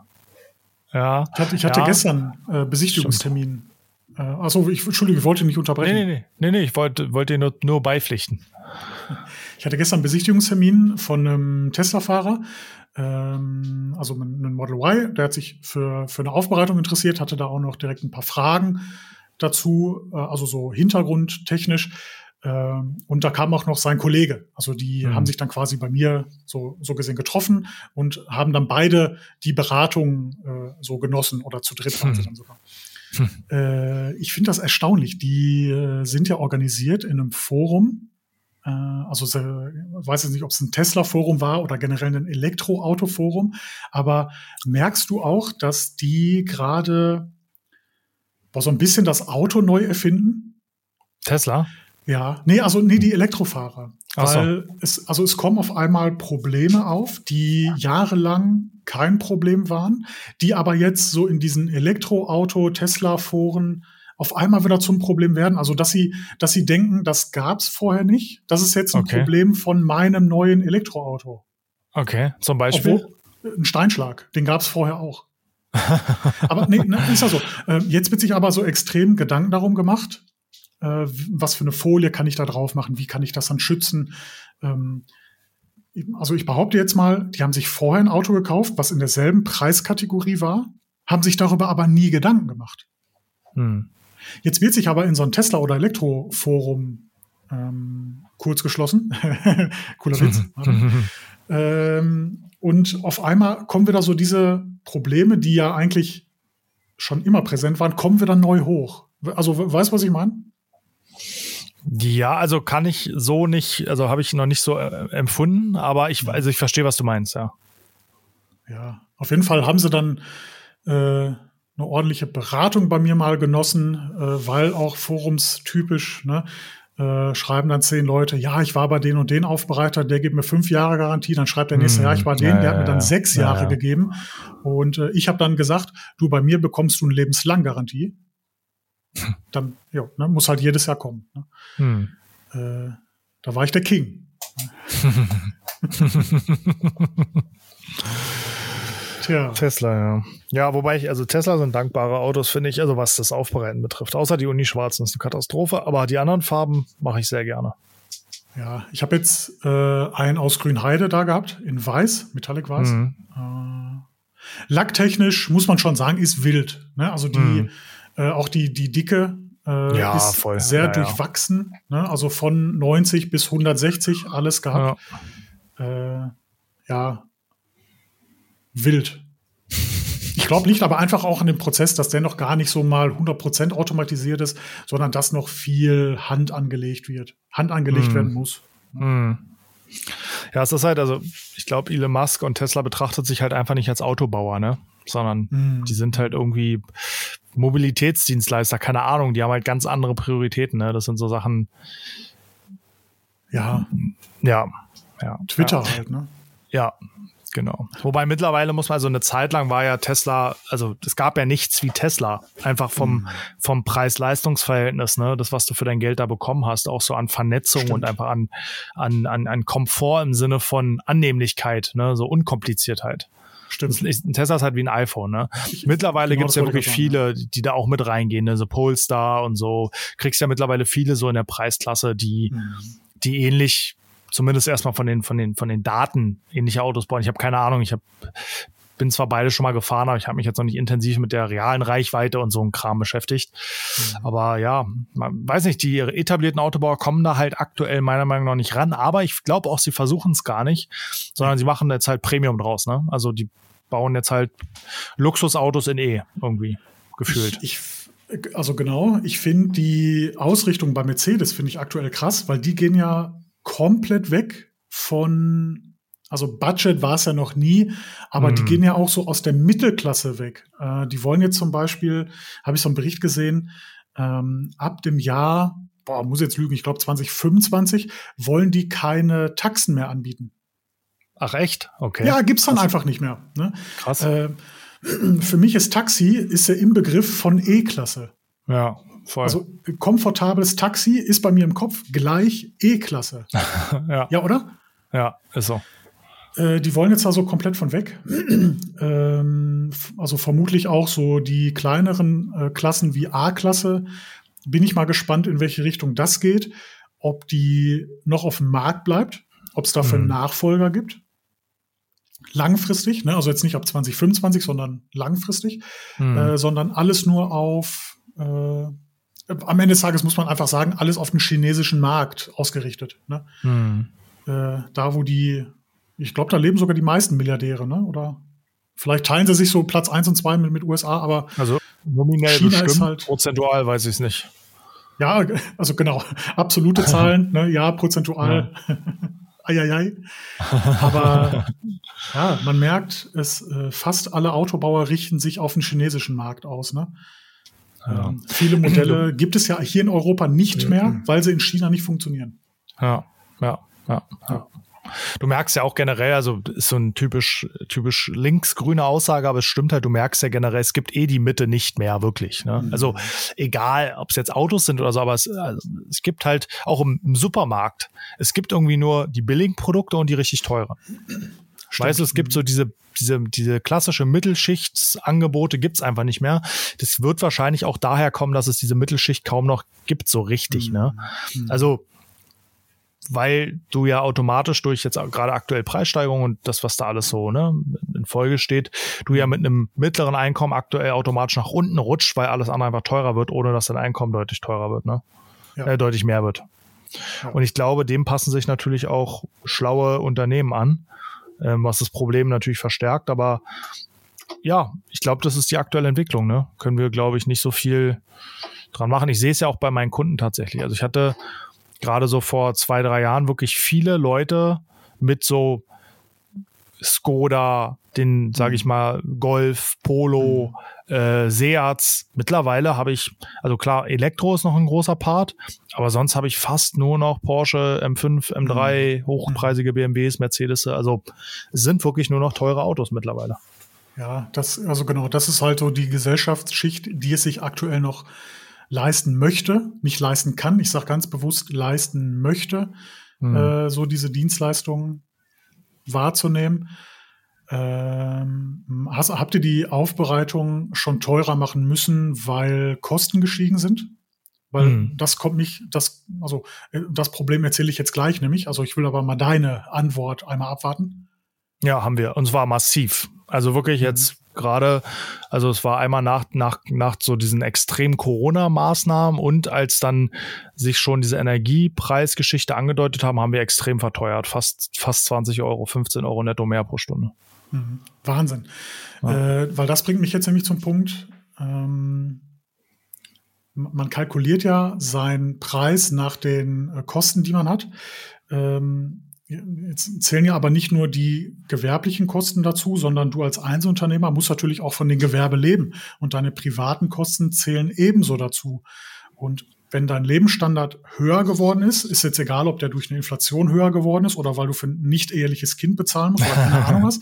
Ja. Ich hatte, ich hatte ja. gestern äh, Besichtigungstermin. Äh, achso, ich, Entschuldige, ich wollte nicht unterbrechen. Nee, nee, nee, nee, nee ich wollte, wollte nur, nur beipflichten. Ich hatte gestern einen Besichtigungstermin von einem Tesla-Fahrer, ähm, also einen Model Y, der hat sich für, für eine Aufbereitung interessiert, hatte da auch noch direkt ein paar Fragen dazu, äh, also so hintergrundtechnisch. Äh, und da kam auch noch sein Kollege. Also die mhm. haben sich dann quasi bei mir so, so gesehen getroffen und haben dann beide die Beratung äh, so genossen oder zu dritt waren mhm. sie dann sogar. Hm. Äh, ich finde das erstaunlich. Die äh, sind ja organisiert in einem Forum. Äh, also ich weiß jetzt nicht, ob es ein Tesla-Forum war oder generell ein Elektroauto-Forum. Aber merkst du auch, dass die gerade so ein bisschen das Auto neu erfinden? Tesla? Ja, nee, also nee, die Elektrofahrer. Weil so. es, also es kommen auf einmal Probleme auf, die jahrelang kein Problem waren, die aber jetzt so in diesen Elektroauto-Tesla-Foren auf einmal wieder zum Problem werden. Also dass sie, dass sie denken, das gab es vorher nicht. Das ist jetzt ein okay. Problem von meinem neuen Elektroauto. Okay, zum Beispiel? Obwohl, ein Steinschlag, den gab es vorher auch. Aber nee, ne, ist ja so. Äh, jetzt wird sich aber so extrem Gedanken darum gemacht, äh, was für eine Folie kann ich da drauf machen, wie kann ich das dann schützen. Ähm, also ich behaupte jetzt mal, die haben sich vorher ein Auto gekauft, was in derselben Preiskategorie war, haben sich darüber aber nie Gedanken gemacht. Hm. Jetzt wird sich aber in so ein Tesla- oder Elektroforum ähm, kurz geschlossen. Cooler Witz. ähm, und auf einmal kommen wieder so diese Probleme, die ja eigentlich schon immer präsent waren, kommen wieder neu hoch. Also weißt du, was ich meine? Ja, also kann ich so nicht, also habe ich noch nicht so äh, empfunden, aber ich, also ich verstehe, was du meinst, ja. Ja, auf jeden Fall haben sie dann äh, eine ordentliche Beratung bei mir mal genossen, äh, weil auch forumstypisch, ne, äh, schreiben dann zehn Leute, ja, ich war bei den und den Aufbereiter, der gibt mir fünf Jahre Garantie, dann schreibt der nächste, hm, ja, ich war den, ja, der hat mir dann sechs ja, Jahre ja. gegeben. Und äh, ich habe dann gesagt, du, bei mir bekommst du eine lebenslang Garantie dann ja, ne, muss halt jedes Jahr kommen. Ne? Hm. Äh, da war ich der King. Tja. Tesla, ja. Ja, wobei ich, also Tesla sind dankbare Autos, finde ich, also was das Aufbereiten betrifft. Außer die Uni-Schwarzen ist eine Katastrophe, aber die anderen Farben mache ich sehr gerne. Ja, ich habe jetzt äh, einen aus Grünheide da gehabt, in Weiß, Metallic Weiß. Mhm. Äh, lacktechnisch muss man schon sagen, ist wild. Ne? Also die, mhm. Äh, auch die, die Dicke äh, ja, ist voll. sehr ja, durchwachsen. Ja. Ne? Also von 90 bis 160 alles gehabt. Ja, äh, ja wild. Ich glaube, liegt aber einfach auch an dem Prozess, dass der noch gar nicht so mal 100% automatisiert ist, sondern dass noch viel Hand angelegt wird, Hand angelegt hm. werden muss. Hm. Ja, es ist halt, also ich glaube, Elon Musk und Tesla betrachtet sich halt einfach nicht als Autobauer, ne? Sondern hm. die sind halt irgendwie Mobilitätsdienstleister, keine Ahnung, die haben halt ganz andere Prioritäten, ne? Das sind so Sachen. Ja. Ja. ja Twitter ja. halt, ne? Ja, genau. Wobei mittlerweile muss man, so eine Zeit lang war ja Tesla, also es gab ja nichts wie Tesla. Einfach vom, mhm. vom Preis-Leistungs-Verhältnis, ne? Das, was du für dein Geld da bekommen hast, auch so an Vernetzung Stimmt. und einfach an, an, an, an Komfort im Sinne von Annehmlichkeit, ne? So Unkompliziertheit. Stimmt. Ein Tesla ist halt wie ein iPhone, ne? Mittlerweile genau, gibt's ja wirklich viele, die da auch mit reingehen, ne? So Polestar und so. Kriegst ja mittlerweile viele so in der Preisklasse, die, mhm. die ähnlich zumindest erstmal von den von den von den Daten ähnliche Autos bauen. Ich habe keine Ahnung, ich habe bin zwar beide schon mal gefahren, aber ich habe mich jetzt noch nicht intensiv mit der realen Reichweite und so einem Kram beschäftigt. Mhm. Aber ja, man weiß nicht, die etablierten Autobauer kommen da halt aktuell meiner Meinung nach nicht ran. Aber ich glaube auch, sie versuchen es gar nicht, sondern sie machen jetzt halt Premium draus. Ne? Also die bauen jetzt halt Luxusautos in E irgendwie gefühlt. Ich, ich, also genau, ich finde die Ausrichtung bei Mercedes finde ich aktuell krass, weil die gehen ja komplett weg von also Budget war es ja noch nie, aber mhm. die gehen ja auch so aus der Mittelklasse weg. Äh, die wollen jetzt zum Beispiel, habe ich so einen Bericht gesehen, ähm, ab dem Jahr, boah, muss jetzt lügen, ich glaube 2025, wollen die keine Taxen mehr anbieten. Ach echt? Okay. Ja, gibt's dann Krass. einfach nicht mehr. Ne? Krass. Äh, für mich ist Taxi ist der Inbegriff von E-Klasse. Ja, voll. Also komfortables Taxi ist bei mir im Kopf gleich E-Klasse. ja. ja, oder? Ja, ist so. Äh, die wollen jetzt da so komplett von weg. ähm, also vermutlich auch so die kleineren äh, Klassen wie A-Klasse. Bin ich mal gespannt, in welche Richtung das geht, ob die noch auf dem Markt bleibt, ob es dafür mhm. einen Nachfolger gibt. Langfristig, ne? also jetzt nicht ab 2025, sondern langfristig, mhm. äh, sondern alles nur auf, äh, am Ende des Tages muss man einfach sagen, alles auf den chinesischen Markt ausgerichtet. Ne? Mhm. Äh, da, wo die, ich glaube, da leben sogar die meisten Milliardäre, ne? oder Vielleicht teilen sie sich so Platz 1 und 2 mit, mit USA, aber also nominell China bestimmt, ist halt, prozentual weiß ich es nicht. Ja, also genau, absolute Zahlen, ne, ja, prozentual. Ja. Eieiei. Aber ja, man merkt, es äh, fast alle Autobauer richten sich auf den chinesischen Markt aus. Ne? Ja. Ähm, viele Modelle gibt es ja hier in Europa nicht mehr, weil sie in China nicht funktionieren. Ja, ja, ja. ja. Du merkst ja auch generell, also ist so ein typisch, typisch linksgrüne Aussage, aber es stimmt halt, du merkst ja generell, es gibt eh die Mitte nicht mehr wirklich. Ne? Mhm. Also egal, ob es jetzt Autos sind oder so, aber es, also, es gibt halt auch im, im, Supermarkt, es gibt irgendwie nur die billigen Produkte und die richtig teuren. Stimmt. Weißt du, es gibt so diese, diese, diese klassische Mittelschichtsangebote gibt's einfach nicht mehr. Das wird wahrscheinlich auch daher kommen, dass es diese Mittelschicht kaum noch gibt, so richtig. Ne? Mhm. Ne? Also weil du ja automatisch durch jetzt gerade aktuell Preissteigerungen und das, was da alles so ne, in Folge steht, du ja mit einem mittleren Einkommen aktuell automatisch nach unten rutscht, weil alles andere einfach teurer wird, ohne dass dein Einkommen deutlich teurer wird, ne? Ja. Äh, deutlich mehr wird. Ja. Und ich glaube, dem passen sich natürlich auch schlaue Unternehmen an, ähm, was das Problem natürlich verstärkt. Aber ja, ich glaube, das ist die aktuelle Entwicklung. Ne? Können wir, glaube ich, nicht so viel dran machen. Ich sehe es ja auch bei meinen Kunden tatsächlich. Also ich hatte gerade so vor zwei, drei Jahren wirklich viele Leute mit so Skoda, den, sage ich mhm. mal, Golf, Polo, mhm. äh, Seats. Mittlerweile habe ich, also klar, Elektro ist noch ein großer Part, aber sonst habe ich fast nur noch Porsche, M5, M3, mhm. hochpreisige BMWs, Mercedes. Also es sind wirklich nur noch teure Autos mittlerweile. Ja, das, also genau, das ist halt so die Gesellschaftsschicht, die es sich aktuell noch leisten möchte, nicht leisten kann, ich sage ganz bewusst leisten möchte, mhm. äh, so diese Dienstleistungen wahrzunehmen. Ähm, hast, habt ihr die Aufbereitung schon teurer machen müssen, weil Kosten gestiegen sind? Weil mhm. das kommt nicht, das, also äh, das Problem erzähle ich jetzt gleich nämlich. Also ich will aber mal deine Antwort einmal abwarten. Ja, haben wir. Und zwar massiv. Also wirklich mhm. jetzt gerade, also es war einmal nach, nach, nach so diesen extremen Corona-Maßnahmen und als dann sich schon diese Energiepreisgeschichte angedeutet haben, haben wir extrem verteuert. Fast, fast 20 Euro, 15 Euro netto mehr pro Stunde. Mhm. Wahnsinn. Ja. Äh, weil das bringt mich jetzt nämlich zum Punkt, ähm, man kalkuliert ja seinen Preis nach den äh, Kosten, die man hat. Ähm, Jetzt zählen ja aber nicht nur die gewerblichen Kosten dazu, sondern du als Einzelunternehmer musst natürlich auch von den Gewerbe leben. Und deine privaten Kosten zählen ebenso dazu. Und wenn dein Lebensstandard höher geworden ist, ist jetzt egal, ob der durch eine Inflation höher geworden ist oder weil du für ein nicht eheliches Kind bezahlen musst oder keine Ahnung was,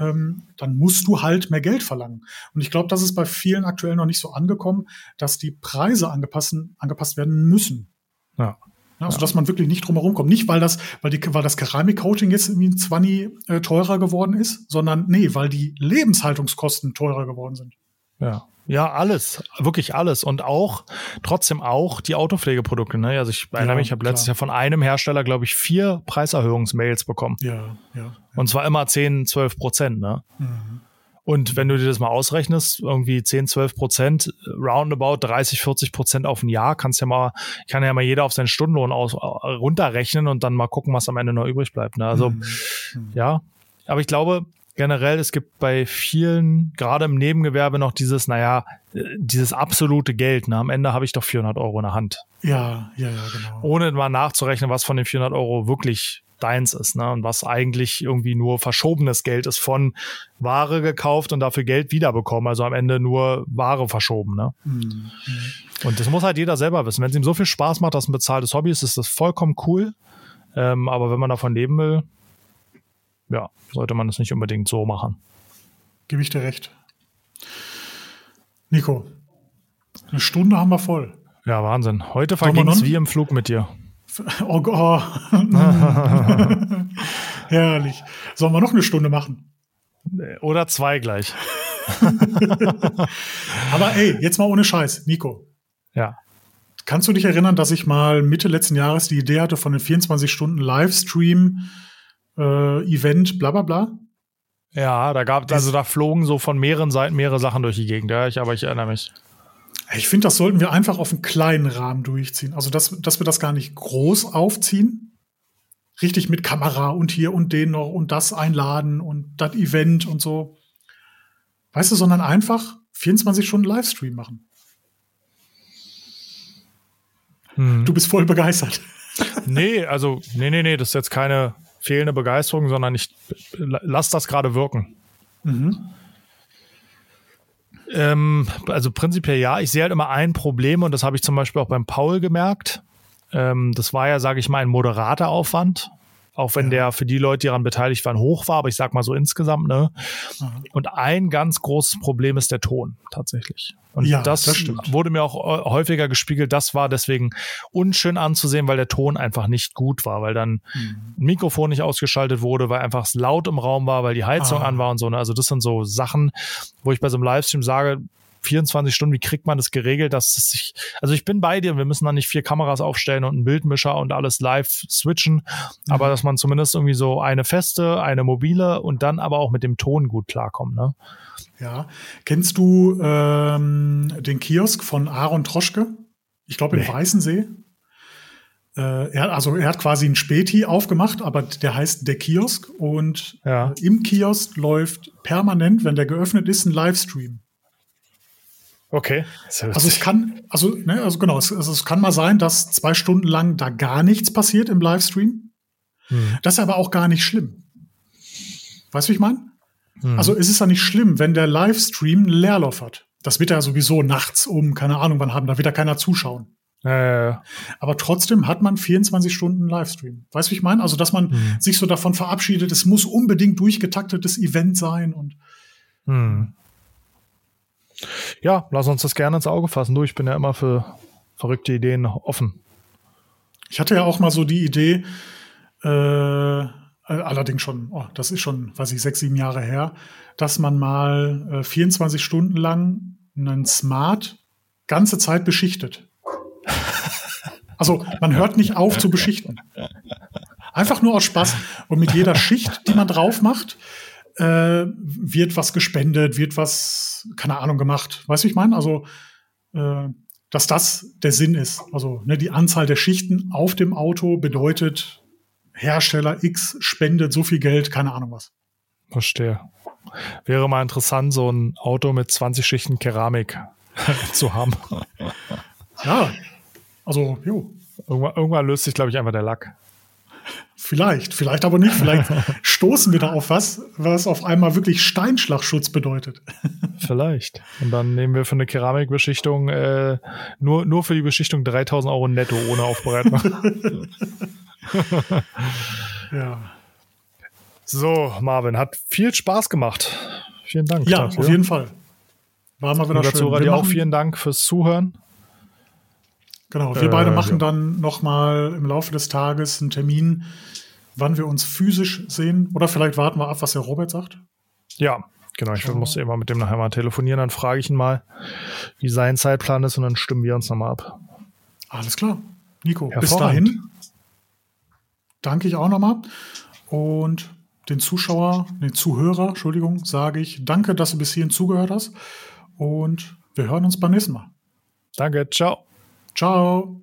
ähm, dann musst du halt mehr Geld verlangen. Und ich glaube, das ist bei vielen aktuell noch nicht so angekommen, dass die Preise angepasst, angepasst werden müssen. Ja. Also, ja. dass man wirklich nicht drumherum kommt. Nicht, weil das, weil die, weil das Keramikcoating jetzt irgendwie ein 20 äh, teurer geworden ist, sondern nee, weil die Lebenshaltungskosten teurer geworden sind. Ja. Ja, alles, wirklich alles. Und auch, trotzdem auch die Autopflegeprodukte. Ne? Also ich erinnere ja, mich, ich habe letztes Jahr von einem Hersteller, glaube ich, vier Preiserhöhungsmails bekommen. Ja, ja, ja. Und zwar immer 10, 12 Prozent. Ne? Mhm. Und wenn du dir das mal ausrechnest, irgendwie 10, 12 Prozent, roundabout 30, 40 Prozent auf ein Jahr, kannst ja mal, kann ja mal jeder auf seinen Stundenlohn aus, runterrechnen und dann mal gucken, was am Ende noch übrig bleibt. Ne? Also, mhm. ja. Aber ich glaube, generell, es gibt bei vielen, gerade im Nebengewerbe, noch dieses, naja, dieses absolute Geld. Ne? Am Ende habe ich doch 400 Euro in der Hand. Ja, ja, ja, genau. Ohne mal nachzurechnen, was von den 400 Euro wirklich deins ist, ne? Und was eigentlich irgendwie nur verschobenes Geld ist von Ware gekauft und dafür Geld wiederbekommen. Also am Ende nur Ware verschoben, ne? Mhm. Und das muss halt jeder selber wissen. Wenn es ihm so viel Spaß macht, dass ein bezahltes Hobby ist, ist das vollkommen cool. Ähm, aber wenn man davon leben will, ja, sollte man das nicht unbedingt so machen. Gebe ich dir recht. Nico, eine Stunde haben wir voll. Ja, Wahnsinn. Heute verging es wie im Flug mit dir. Oh Gott. Herrlich. Sollen wir noch eine Stunde machen? Oder zwei gleich. Aber ey, jetzt mal ohne Scheiß, Nico. Ja. Kannst du dich erinnern, dass ich mal Mitte letzten Jahres die Idee hatte von einem 24 Stunden Livestream äh, Event, bla bla bla? Ja, da gab also da flogen so von mehreren Seiten mehrere Sachen durch die Gegend, ja, ich, aber ich erinnere mich. Ich finde, das sollten wir einfach auf einen kleinen Rahmen durchziehen. Also, dass, dass wir das gar nicht groß aufziehen. Richtig mit Kamera und hier und den noch und das einladen und das Event und so. Weißt du, sondern einfach 24 Stunden Livestream machen. Hm. Du bist voll begeistert. Nee, also, nee, nee, nee, das ist jetzt keine fehlende Begeisterung, sondern ich lass das gerade wirken. Mhm. Ähm, also prinzipiell ja, ich sehe halt immer ein Problem und das habe ich zum Beispiel auch beim Paul gemerkt. Ähm, das war ja, sage ich mal, ein moderater Aufwand auch wenn der für die Leute, die daran beteiligt waren, hoch war, aber ich sag mal so insgesamt, ne? Mhm. Und ein ganz großes Problem ist der Ton tatsächlich. Und ja, das, das wurde mir auch äh, häufiger gespiegelt. Das war deswegen unschön anzusehen, weil der Ton einfach nicht gut war, weil dann mhm. ein Mikrofon nicht ausgeschaltet wurde, weil einfach es laut im Raum war, weil die Heizung ah. an war und so. Ne? Also das sind so Sachen, wo ich bei so einem Livestream sage, 24 Stunden, wie kriegt man das geregelt, dass es sich, also ich bin bei dir, wir müssen da nicht vier Kameras aufstellen und einen Bildmischer und alles live switchen, mhm. aber dass man zumindest irgendwie so eine feste, eine mobile und dann aber auch mit dem Ton gut klarkommt, ne? Ja. Kennst du ähm, den Kiosk von Aaron Troschke? Ich glaube in nee. Weißensee. Äh, er, also er hat quasi ein Späti aufgemacht, aber der heißt der Kiosk und ja. im Kiosk läuft permanent, wenn der geöffnet ist, ein Livestream. Okay. Also es kann, also, ne, also genau, es, also es kann mal sein, dass zwei Stunden lang da gar nichts passiert im Livestream. Hm. Das ist aber auch gar nicht schlimm. Weißt du, wie ich meine? Hm. Also es ist ja nicht schlimm, wenn der Livestream einen Leerlauf hat. Das wird ja sowieso nachts um, keine Ahnung wann haben, da wird ja keiner zuschauen. Äh. Aber trotzdem hat man 24 Stunden Livestream. Weißt du, wie ich meine? Also, dass man hm. sich so davon verabschiedet, es muss unbedingt durchgetaktetes Event sein und hm. Ja, lass uns das gerne ins Auge fassen. Du, ich bin ja immer für verrückte Ideen offen. Ich hatte ja auch mal so die Idee, äh, allerdings schon, oh, das ist schon, weiß ich, sechs, sieben Jahre her, dass man mal äh, 24 Stunden lang einen Smart ganze Zeit beschichtet. Also man hört nicht auf zu beschichten. Einfach nur aus Spaß. Und mit jeder Schicht, die man drauf macht, äh, wird was gespendet, wird was, keine Ahnung, gemacht. Weißt du, ich meine? Also, äh, dass das der Sinn ist. Also ne, die Anzahl der Schichten auf dem Auto bedeutet, Hersteller X spendet so viel Geld, keine Ahnung was. Verstehe. Wäre mal interessant, so ein Auto mit 20 Schichten Keramik zu haben. Ja, also, jo. Irgendwann, irgendwann löst sich, glaube ich, einfach der Lack. Vielleicht, vielleicht aber nicht. Vielleicht stoßen wir da auf was, was auf einmal wirklich Steinschlagschutz bedeutet. Vielleicht. Und dann nehmen wir für eine Keramikbeschichtung äh, nur, nur für die Beschichtung 3000 Euro netto ohne Aufbereitung. ja. So, Marvin, hat viel Spaß gemacht. Vielen Dank. Ja, dafür. auf jeden Fall. War mal wieder schön. Wir dir auch vielen Dank fürs Zuhören. Genau, wir äh, beide machen ja. dann noch mal im Laufe des Tages einen Termin, wann wir uns physisch sehen. Oder vielleicht warten wir ab, was der Robert sagt. Ja, genau. Ich muss eben mal mit dem nachher mal telefonieren. Dann frage ich ihn mal, wie sein Zeitplan ist und dann stimmen wir uns nochmal ab. Alles klar. Nico, bis dahin danke ich auch nochmal. Und den Zuschauer, den Zuhörer, Entschuldigung, sage ich danke, dass du bis hierhin zugehört hast. Und wir hören uns beim nächsten Mal. Danke, ciao. Ciao.